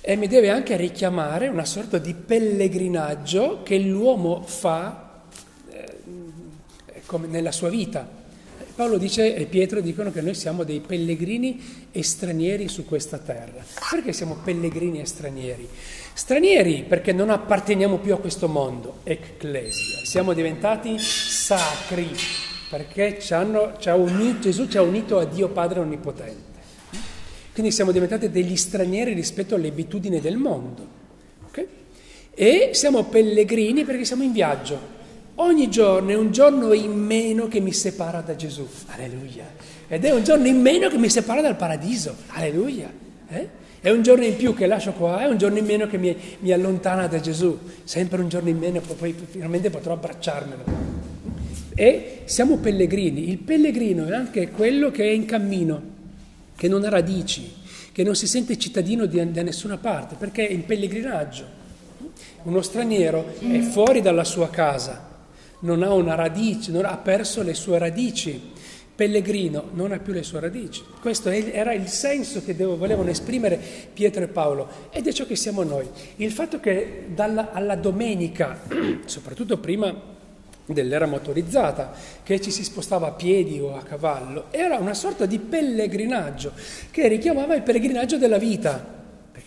E mi deve anche richiamare una sorta di pellegrinaggio che l'uomo fa eh, nella sua vita. Paolo dice e Pietro dicono che noi siamo dei pellegrini e stranieri su questa terra. Perché siamo pellegrini e stranieri? Stranieri perché non apparteniamo più a questo mondo, ecclesia. Siamo diventati sacri perché ci hanno, ci unito, Gesù ci ha unito a Dio Padre Onnipotente. Quindi siamo diventati degli stranieri rispetto alle abitudini del mondo. Okay? E siamo pellegrini perché siamo in viaggio. Ogni giorno è un giorno in meno che mi separa da Gesù. Alleluia. Ed è un giorno in meno che mi separa dal paradiso. Alleluia. Eh? È un giorno in più che lascio qua, è un giorno in meno che mi, mi allontana da Gesù. Sempre un giorno in meno, poi finalmente potrò abbracciarmelo. E siamo pellegrini. Il pellegrino è anche quello che è in cammino, che non ha radici, che non si sente cittadino di, da nessuna parte, perché è in pellegrinaggio. Uno straniero è fuori dalla sua casa, non ha una radice, non ha perso le sue radici. Pellegrino non ha più le sue radici. Questo era il senso che volevano esprimere Pietro e Paolo ed è ciò che siamo noi. Il fatto che dalla, alla domenica, soprattutto prima dell'era motorizzata, che ci si spostava a piedi o a cavallo, era una sorta di pellegrinaggio che richiamava il pellegrinaggio della vita.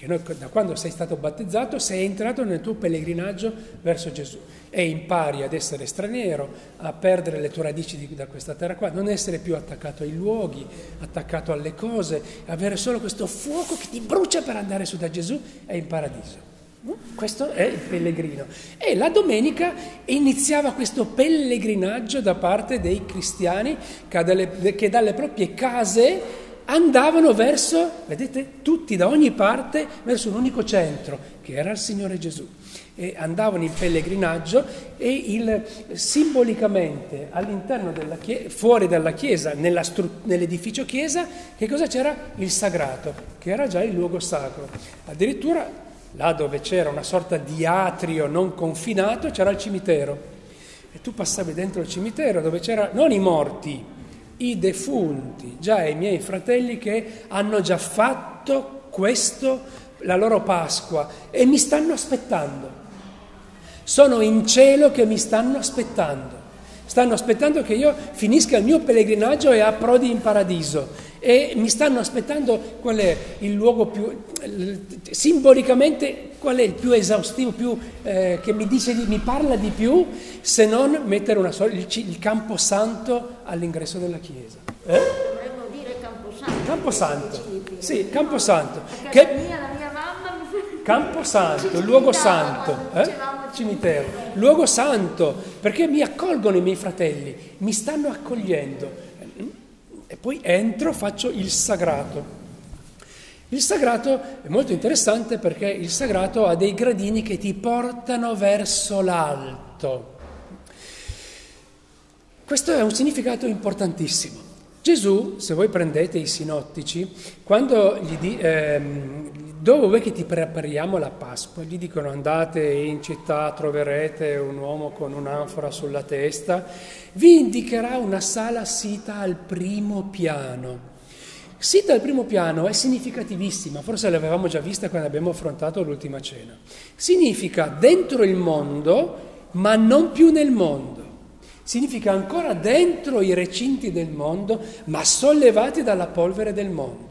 Perché noi, da quando sei stato battezzato sei entrato nel tuo pellegrinaggio verso Gesù e impari ad essere straniero, a perdere le tue radici di, da questa terra qua, non essere più attaccato ai luoghi, attaccato alle cose, avere solo questo fuoco che ti brucia per andare su da Gesù e in paradiso. Questo è il pellegrino. E la domenica iniziava questo pellegrinaggio da parte dei cristiani che dalle, che dalle proprie case andavano verso, vedete, tutti da ogni parte verso un unico centro, che era il Signore Gesù. E andavano in pellegrinaggio e il, simbolicamente all'interno della chiesa, fuori dalla chiesa, stru- nell'edificio chiesa, che cosa c'era? Il sagrato, che era già il luogo sacro. Addirittura là dove c'era una sorta di atrio non confinato c'era il cimitero. E tu passavi dentro il cimitero dove c'erano non i morti, i defunti, già i miei fratelli che hanno già fatto questo, la loro Pasqua, e mi stanno aspettando. Sono in cielo che mi stanno aspettando. Stanno aspettando che io finisca il mio pellegrinaggio e approdi in paradiso. E mi stanno aspettando qual è il luogo più, simbolicamente, qual è il più esaustivo, più, eh, che mi, dice, mi parla di più, se non mettere una, il, il camposanto all'ingresso della chiesa. Eh? Dovremmo dire camposanto. Camposanto, sì, camposanto. Che, mia, la mia mamma mi Camposanto, luogo santo, eh? cimitero, luogo santo, perché mi accolgono i miei fratelli, mi stanno accogliendo. E poi entro, faccio il sagrato. Il sagrato è molto interessante perché il sagrato ha dei gradini che ti portano verso l'alto. Questo è un significato importantissimo. Gesù, se voi prendete i sinottici, quando gli di, voi che ti prepariamo la Pasqua, gli dicono andate in città, troverete un uomo con un'anfora sulla testa, vi indicherà una sala sita al primo piano. Sita al primo piano è significativissima, forse l'avevamo già vista quando abbiamo affrontato l'ultima cena. Significa dentro il mondo, ma non più nel mondo. Significa ancora dentro i recinti del mondo, ma sollevati dalla polvere del mondo.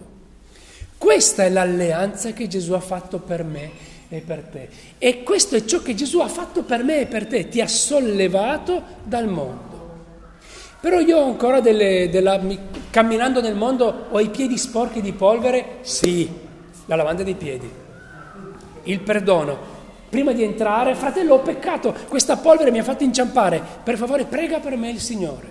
Questa è l'alleanza che Gesù ha fatto per me e per te. E questo è ciò che Gesù ha fatto per me e per te, ti ha sollevato dal mondo. Però io ho ancora delle, della, camminando nel mondo, ho i piedi sporchi di polvere? Sì, la lavanda dei piedi, il perdono. Prima di entrare, fratello, ho peccato, questa polvere mi ha fatto inciampare, per favore prega per me il Signore.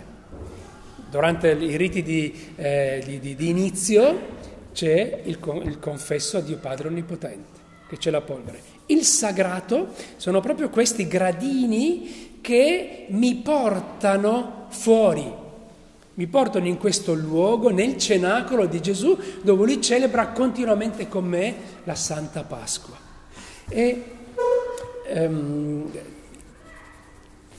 Durante i riti di, eh, di, di, di inizio c'è il, il confesso a Dio Padre Onnipotente, che c'è la polvere. Il sagrato sono proprio questi gradini che mi portano fuori, mi portano in questo luogo, nel cenacolo di Gesù, dove lui celebra continuamente con me la Santa Pasqua. E um,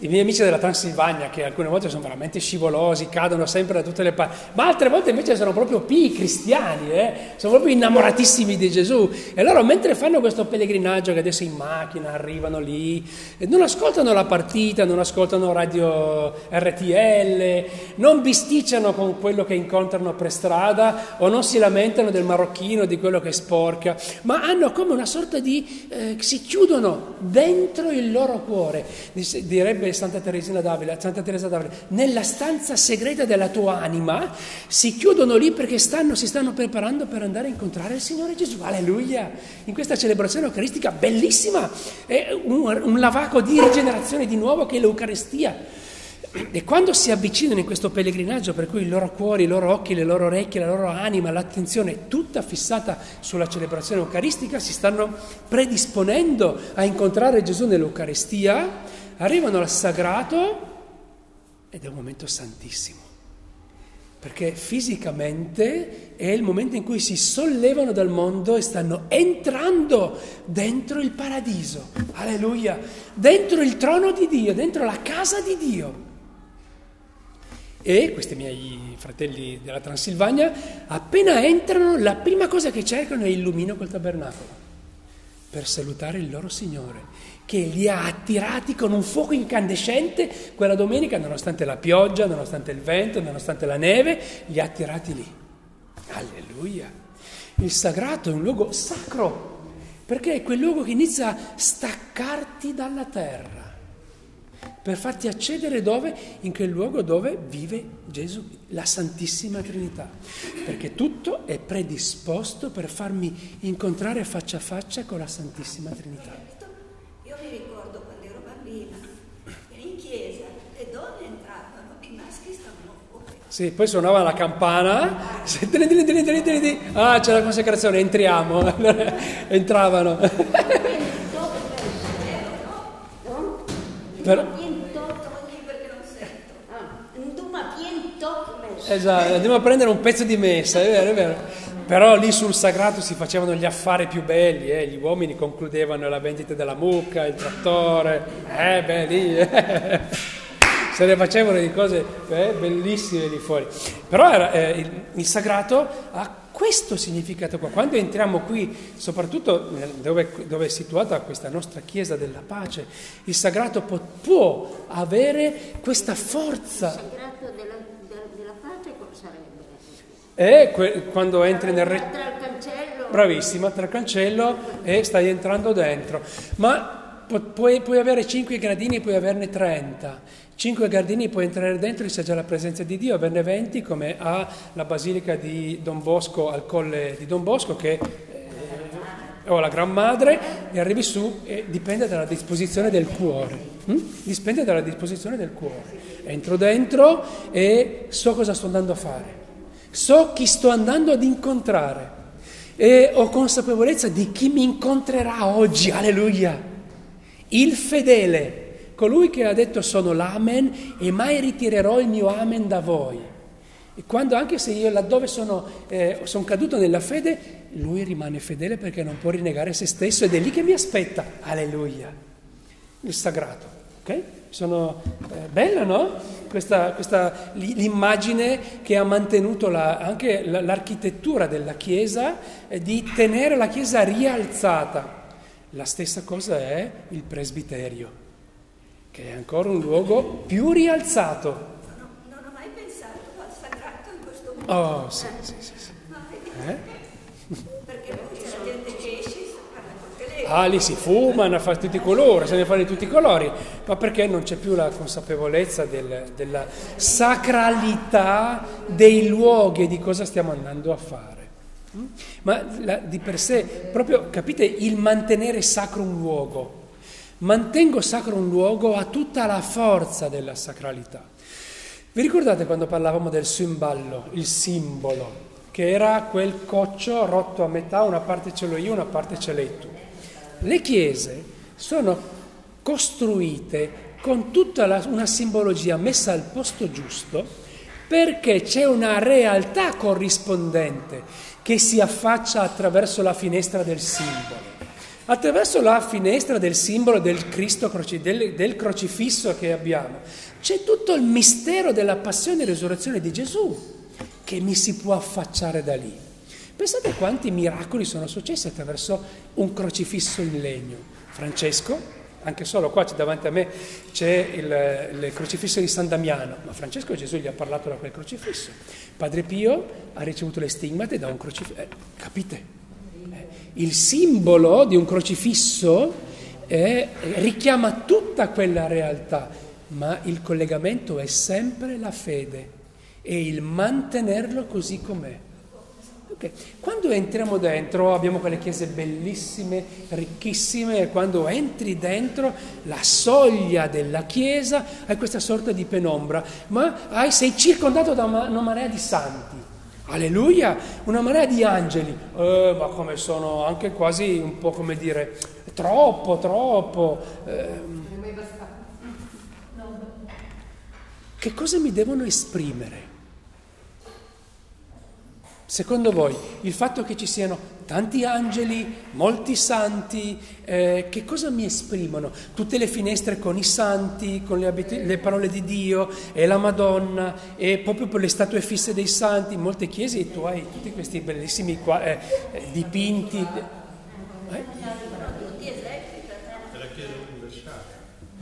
i miei amici della Transilvania, che alcune volte sono veramente scivolosi, cadono sempre da tutte le parti, ma altre volte invece sono proprio pi cristiani, eh? sono proprio innamoratissimi di Gesù. E loro mentre fanno questo pellegrinaggio, che adesso in macchina arrivano lì, non ascoltano la partita, non ascoltano radio RTL, non bisticciano con quello che incontrano per strada o non si lamentano del marocchino, di quello che sporca, ma hanno come una sorta di... Eh, si chiudono dentro il loro cuore, direbbe Santa Teresina d'Avila, Santa Teresa d'Avila, nella stanza segreta della tua anima, si chiudono lì perché stanno, si stanno preparando per andare a incontrare il Signore Gesù. Alleluia! In questa celebrazione eucaristica bellissima, è un, un lavaco di rigenerazione di nuovo che è l'Eucaristia. E quando si avvicinano in questo pellegrinaggio, per cui i loro cuori, i loro occhi, le loro orecchie, la loro anima, l'attenzione è tutta fissata sulla celebrazione eucaristica, si stanno predisponendo a incontrare Gesù nell'Eucaristia, arrivano al sagrato ed è un momento santissimo, perché fisicamente è il momento in cui si sollevano dal mondo e stanno entrando dentro il paradiso, alleluia, dentro il trono di Dio, dentro la casa di Dio. E questi miei fratelli della Transilvania, appena entrano, la prima cosa che cercano è il lumino col tabernacolo, per salutare il loro Signore che li ha attirati con un fuoco incandescente quella domenica, nonostante la pioggia, nonostante il vento, nonostante la neve, li ha attirati lì. Alleluia! Il sagrato è un luogo sacro, perché è quel luogo che inizia a staccarti dalla terra, per farti accedere dove? In quel luogo dove vive Gesù, la Santissima Trinità, perché tutto è predisposto per farmi incontrare faccia a faccia con la Santissima Trinità. Sì, poi suonava la campana, ah c'è la consacrazione, entriamo, entravano. Per... Esatto, andiamo a prendere un pezzo di messa, è vero, è vero. Però lì sul sagrato si facevano gli affari più belli, eh? gli uomini concludevano la vendita della mucca, il trattore, eh beh lì... Eh. Se ne facevano di cose eh, bellissime lì fuori. Però era, eh, il, il, sagrato ha questo significato qua. Quando entriamo qui, soprattutto dove, dove, è situata questa nostra Chiesa della pace, il sagrato può, può avere questa forza. Il sagrato della, della pace cosa sarebbe? È que, quando entri nel... Re... Tra il cancello. Bravissima, tra il cancello e stai entrando dentro. Ma puoi, puoi avere 5 gradini e puoi averne 30 Cinque gardini puoi entrare dentro e c'è già la presenza di Dio, 20 come ha la basilica di Don Bosco al colle di Don Bosco che eh, ho la Gran Madre e arrivi su e dipende dalla disposizione del cuore. Hm? Dipende dalla disposizione del cuore. Entro dentro e so cosa sto andando a fare. So chi sto andando ad incontrare e ho consapevolezza di chi mi incontrerà oggi. Alleluia! Il fedele colui che ha detto sono l'amen e mai ritirerò il mio amen da voi. E quando anche se io laddove sono, eh, sono caduto nella fede, lui rimane fedele perché non può rinnegare se stesso ed è lì che mi aspetta. Alleluia. Il sagrato. Ok? Sono eh, bella, no? Questa, questa, l'immagine che ha mantenuto la, anche l'architettura della Chiesa eh, di tenere la Chiesa rialzata. La stessa cosa è il presbiterio che è ancora un luogo più rialzato. No, non ho mai pensato al sagrato in questo modo. Oh, sì, sì, sì. sì. Eh? Perché c'è la gente che esce Ah, lì si fumano, fa tutti i colori, se ne fanno di tutti i colori, ma perché non c'è più la consapevolezza del, della sacralità dei luoghi e di cosa stiamo andando a fare. Mm? Ma la, di per sé, proprio capite il mantenere sacro un luogo, Mantengo sacro un luogo a tutta la forza della sacralità. Vi ricordate quando parlavamo del simballo, il simbolo, che era quel coccio rotto a metà, una parte ce l'ho io, una parte ce l'hai tu. Le chiese sono costruite con tutta la, una simbologia messa al posto giusto perché c'è una realtà corrispondente che si affaccia attraverso la finestra del simbolo. Attraverso la finestra del simbolo del Cristo, del, del crocifisso che abbiamo, c'è tutto il mistero della passione e risurrezione di Gesù che mi si può affacciare da lì. Pensate quanti miracoli sono successi attraverso un crocifisso in legno. Francesco, anche solo qua davanti a me c'è il, il, crocifisso di San Damiano, ma Francesco Gesù gli ha parlato da quel crocifisso. Padre Pio ha ricevuto le stigmate da un crocifisso. Eh, capite? Il simbolo di un crocifisso eh, richiama tutta quella realtà, ma il collegamento è sempre la fede e il mantenerlo così com'è. Okay. Quando entriamo dentro, abbiamo quelle chiese bellissime, ricchissime, e quando entri dentro la soglia della chiesa hai questa sorta di penombra, ma hai, sei circondato da una, una marea di santi Alleluia, una marea di angeli, eh, ma come sono anche quasi un po' come dire, troppo, troppo. Eh, che cosa mi devono esprimere? Secondo voi il fatto che ci siano tanti angeli, molti santi, eh, che cosa mi esprimono? Tutte le finestre con i santi, con le, abit- le, parole di Dio e la Madonna e proprio per le statue fisse dei santi, in molte chiese tu hai tutti questi bellissimi qua- eh, eh, dipinti. Eh?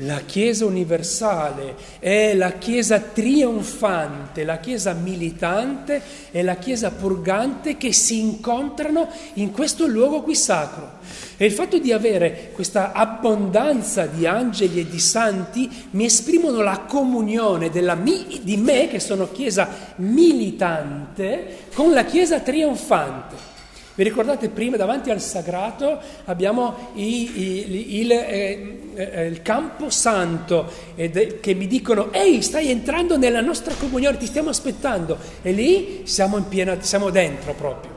La Chiesa universale è la Chiesa trionfante, la Chiesa militante e la Chiesa purgante che si incontrano in questo luogo qui sacro. E il fatto di avere questa abbondanza di angeli e di santi mi esprimono la comunione mi, di me, che sono Chiesa militante, con la Chiesa trionfante. Vi ricordate prima davanti al sagrato abbiamo i, i, il, eh, eh, il, campo santo eh, che mi dicono ehi stai entrando nella nostra comunione, ti stiamo aspettando e lì siamo piena, siamo dentro proprio.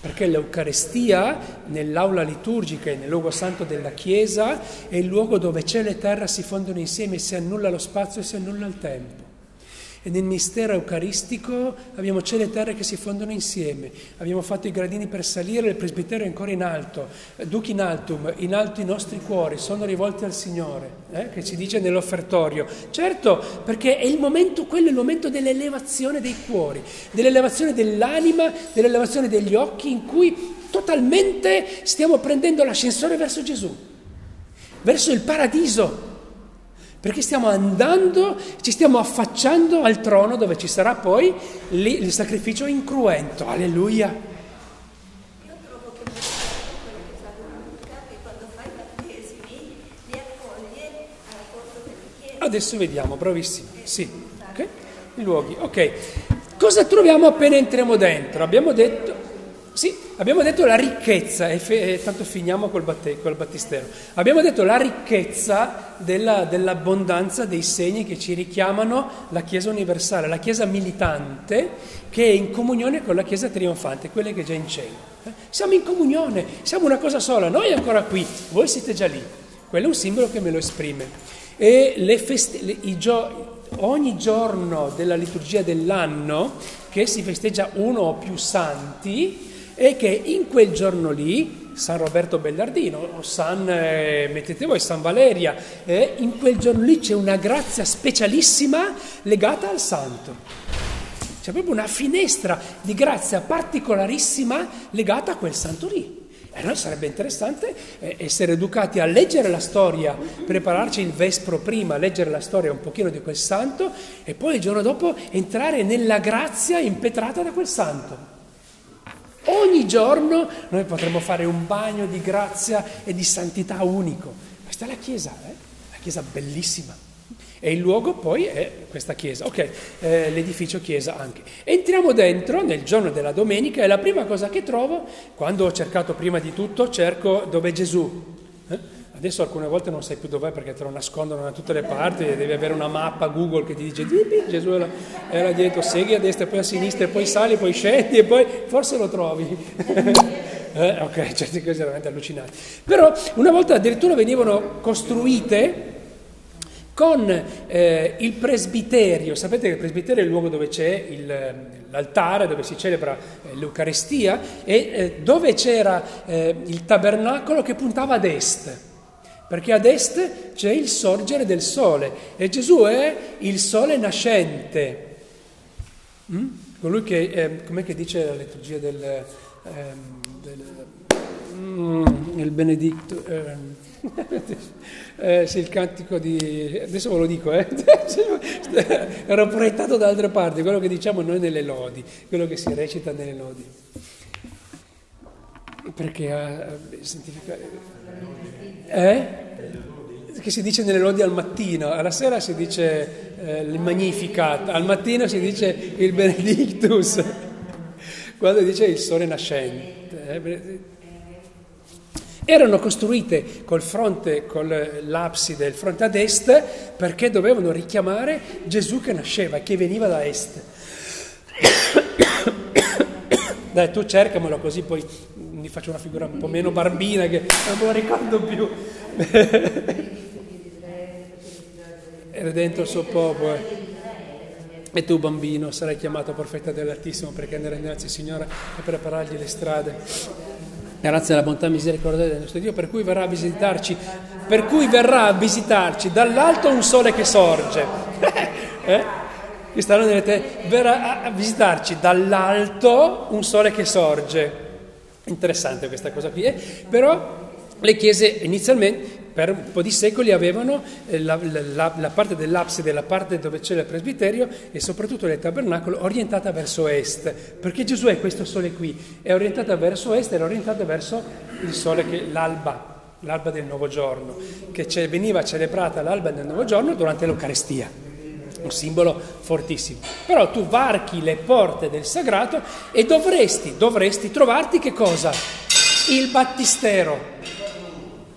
Perché l'Eucarestia nell'aula liturgica e nel luogo santo della Chiesa è il luogo dove cielo e terra si fondono insieme, si annulla lo spazio e si annulla il tempo. E nel mistero eucaristico abbiamo cielo e terra che si fondono insieme. Abbiamo fatto i gradini per salire, il presbiterio è ancora in alto. Duc in altum, in alto i nostri cuori sono rivolti al Signore, eh, che ci dice nell'offertorio. Certo, perché è il momento, quello è il momento dell'elevazione dei cuori, dell'elevazione dell'anima, dell'elevazione degli occhi, in cui totalmente stiamo prendendo l'ascensore verso Gesù, verso il paradiso perché stiamo andando, ci stiamo affacciando al trono dove ci sarà poi lì il sacrificio incruento. Alleluia. Io trovo che quello che fa Luca, che quando fa i battesimi li accoglie alla porta della chiesa. Adesso vediamo, bravissimo. Sì, ok? I luoghi, ok. Cosa troviamo appena entriamo dentro? Abbiamo detto, sì, abbiamo detto la ricchezza, e, fe, e tanto finiamo col, batte, col, battistero. Abbiamo detto la ricchezza della, dell'abbondanza dei segni che ci richiamano la Chiesa universale, la Chiesa militante che è in comunione con la Chiesa trionfante, quella che è già in cielo. Eh? Siamo in comunione, siamo una cosa sola, noi ancora qui, voi siete già lì. Quello è un simbolo che me lo esprime. E le feste, le, gio, ogni giorno della liturgia dell'anno che si festeggia uno o più santi, e che in quel giorno lì, San Roberto Bellardino, San, eh, mettete voi, San Valeria, eh, in quel giorno lì c'è una grazia specialissima legata al santo. C'è proprio una finestra di grazia particolarissima legata a quel santo lì. E allora sarebbe interessante eh, essere educati a leggere la storia, prepararci il vespro prima, leggere la storia un pochino di quel santo e poi il giorno dopo entrare nella grazia impetrata da quel santo. Ogni giorno noi potremmo fare un bagno di grazia e di santità unico. Questa è la chiesa, eh? la chiesa bellissima. E il luogo poi è questa chiesa, ok, eh, l'edificio chiesa anche. Entriamo dentro nel giorno della domenica e la prima cosa che trovo, quando ho cercato prima di tutto, cerco dove è Gesù. Adesso alcune volte non sai più dov'è perché te lo nascondono da tutte le parti devi avere una mappa Google che ti dice Gesù è là dietro, segui a destra, poi a sinistra, e poi sali, poi scendi e poi forse lo trovi. eh, ok, certe cose veramente allucinanti. Però una volta addirittura venivano costruite con eh, il presbiterio, sapete che il presbiterio è il luogo dove c'è il, l'altare, dove si celebra eh, l'Eucarestia e eh, dove c'era eh, il tabernacolo che puntava ad est perché ad est c'è il sorgere del sole e Gesù è il sole nascente. Mm? Colui che, eh, com'è che dice la liturgia del, eh, del mm, il benedetto, eh, eh, sì, il cantico di, adesso ve lo dico, eh. ero proiettato da altre parti, quello che diciamo noi nelle lodi, quello che si recita nelle lodi. Perché uh, significa... Eh? Che si dice nelle lodi al mattino, alla sera si dice eh, il Magnificat, al mattino si dice il Benedictus, quando dice il sole nascente. Eh? Erano costruite col fronte, con l'abside, il fronte ad est, perché dovevano richiamare Gesù che nasceva che veniva da est. Dai, tu cercamelo così poi mi faccio una figura un po' meno barbina che non me lo ricordo più. Era dentro il suo popolo. E tu bambino sarai chiamato profeta dell'Altissimo perché andrai innanzi Signore e preparargli le strade. Grazie alla bontà misericordia del nostro Dio, per cui verrà a visitarci, per cui verrà a visitarci dall'alto un sole che sorge. eh? verrà a visitarci dall'alto un sole che sorge. Interessante questa cosa qui, eh? però le chiese inizialmente per un po' di secoli avevano eh, la, la, la, parte dell'abside, la parte dove c'è il presbiterio e soprattutto il tabernacolo orientata verso est, perché Gesù è questo sole qui, è orientata verso est, era orientata verso il sole che l'alba, l'alba del nuovo giorno, che veniva celebrata l'alba del nuovo giorno durante l'Eucarestia. Un simbolo fortissimo. Però tu varchi le porte del sagrato e dovresti, dovresti trovarti che cosa? Il battistero,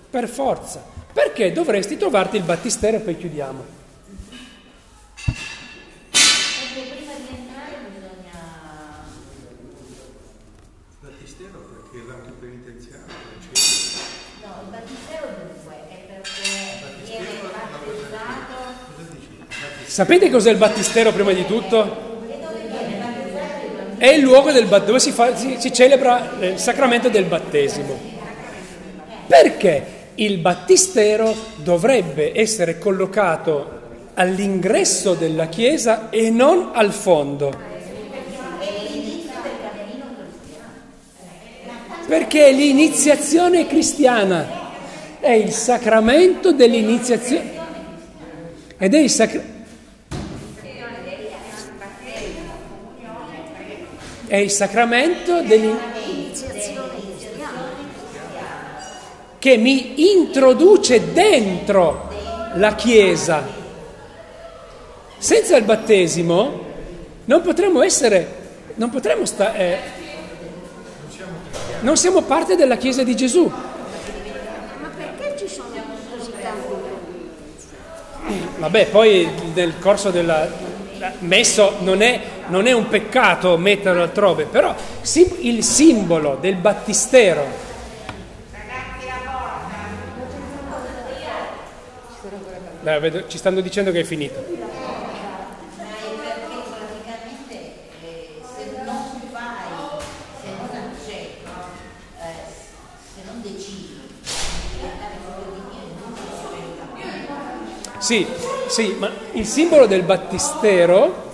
per forza. Perché dovresti trovarti il battistero e poi chiudiamo. Perché prima di entrare bisogna... Battistero perché l'atto penitenziario precede. No, il battistero dunque è perché viene battezzato? Sapete cos'è il battistero prima di tutto? È il luogo bat- dove si, fa- si- si celebra il sacramento del battesimo. Perché il battistero dovrebbe essere collocato all'ingresso della chiesa e non al fondo. Perché è l'iniziazione cristiana, è il sacramento dell'iniziazione. Ed è il sacramento. È il sacramento dell'in- Iniziazione cristiana. che mi introduce dentro la Chiesa. Senza il battesimo non potremmo essere, non potremmo stare, non siamo parte della Chiesa di Gesù. Ma perché ci sono così tanti problemi? Vabbè, poi nel corso della... Messo non è, non è un peccato metterlo altrove, però il simbolo del battistero Dai, vedo- ci stanno dicendo che è finito. Sì, sì, ma il simbolo del battistero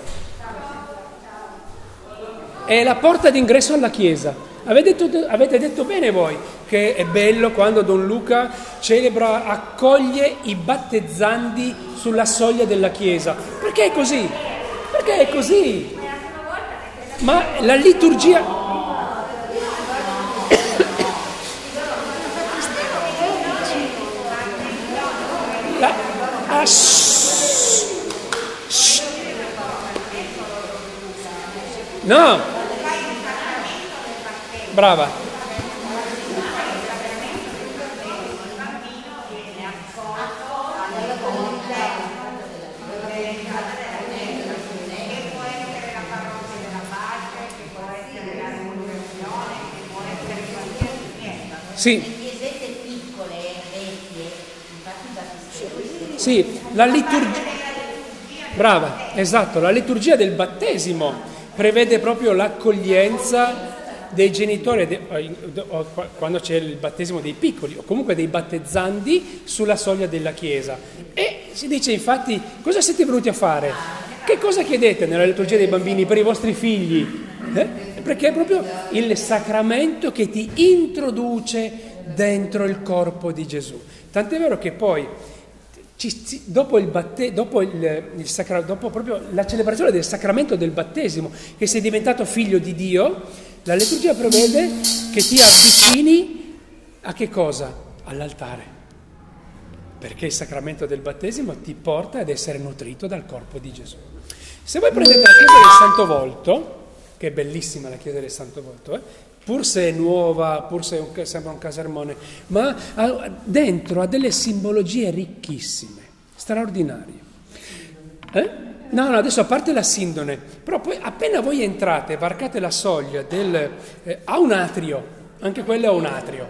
è la porta d'ingresso alla chiesa. Avete detto, avete detto bene voi che è bello quando Don Luca celebra, accoglie i battezzandi sulla soglia della chiesa. Perché è così? Perché è così? Ma la liturgia... La- ah, No. Brava. Sì, Sì, la liturgia. Brava, esatto, la liturgia del battesimo prevede proprio l'accoglienza dei genitori quando c'è il battesimo dei piccoli o comunque dei battezzandi sulla soglia della chiesa. E si dice infatti cosa siete venuti a fare? Che cosa chiedete nella liturgia dei bambini per i vostri figli? Eh? Perché è proprio il sacramento che ti introduce dentro il corpo di Gesù. Tant'è vero che poi ci- dopo, il batte- dopo, il- il sacra- dopo la celebrazione del sacramento del battesimo, che sei diventato figlio di Dio, la liturgia prevede che ti avvicini a che cosa? All'altare. Perché il sacramento del battesimo ti porta ad essere nutrito dal corpo di Gesù. Se voi prendete la chiesa del Santo Volto, che è bellissima la chiesa del Santo Volto, eh, pur se è nuova, pur se è sembra un casermone, ma ha- dentro ha delle simbologie ricchissime, straordinarie. Eh? No, no, adesso a parte la sindone, però poi appena voi entrate, varcate la soglia del... eh, ha un atrio, anche quello ha un atrio,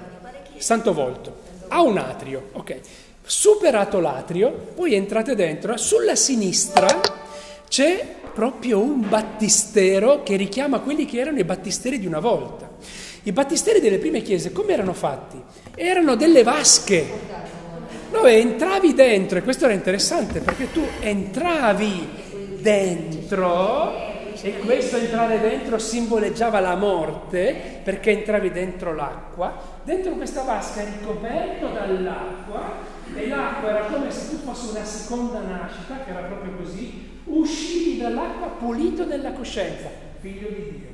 Santo Volto, ha un atrio, ok. Superato l'atrio, poi entrate dentro, sulla sinistra c'è proprio un battistero che richiama quelli che erano i battisteri di una volta. I battisteri delle prime chiese come erano fatti? Erano delle vasche dove entravi dentro, e questo era interessante perché tu entravi dentro e questo entrare dentro simboleggiava la morte perché entravi dentro l'acqua, dentro questa vasca eri coperto dall'acqua e l'acqua era come se tu fossi una seconda nascita, che era proprio così, uscivi dall'acqua pulito nella coscienza, figlio di Dio.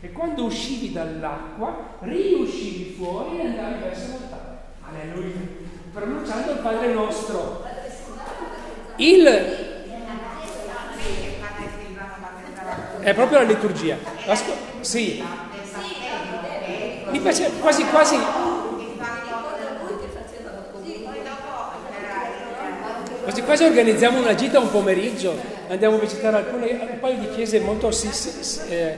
E quando uscivi dall'acqua, riuscivi fuori e andavi verso l'altare. Alleluia. Pronunciando il Padre nostro. Il, è proprio la liturgia. Asco- sì. Mi piace quasi quasi Quasi quasi organizziamo una gita un pomeriggio, andiamo a visitare alcune, un paio di chiese molto si- eh,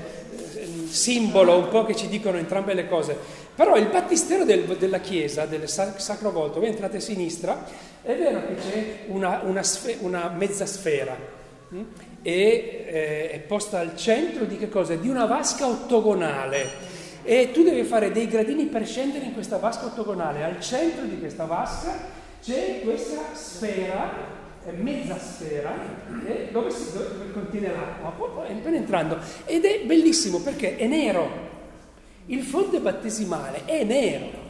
simbolo, un po' che ci dicono entrambe le cose. Però il battistero del- della chiesa, del sa- Sacro Volto, voi entrate a sinistra, è vero che c'è una, una sfe- una mezza sfera mm? e eh, è posta al centro di che cosa? Di una vasca ottagonale. E tu devi fare dei gradini per scendere in questa vasca ottagonale. Al centro di questa vasca c'è questa sfera, mezza sfera, dove, si, dove contiene l'acqua, entrando. Ed è bellissimo perché è nero. Il fonte battesimale è nero.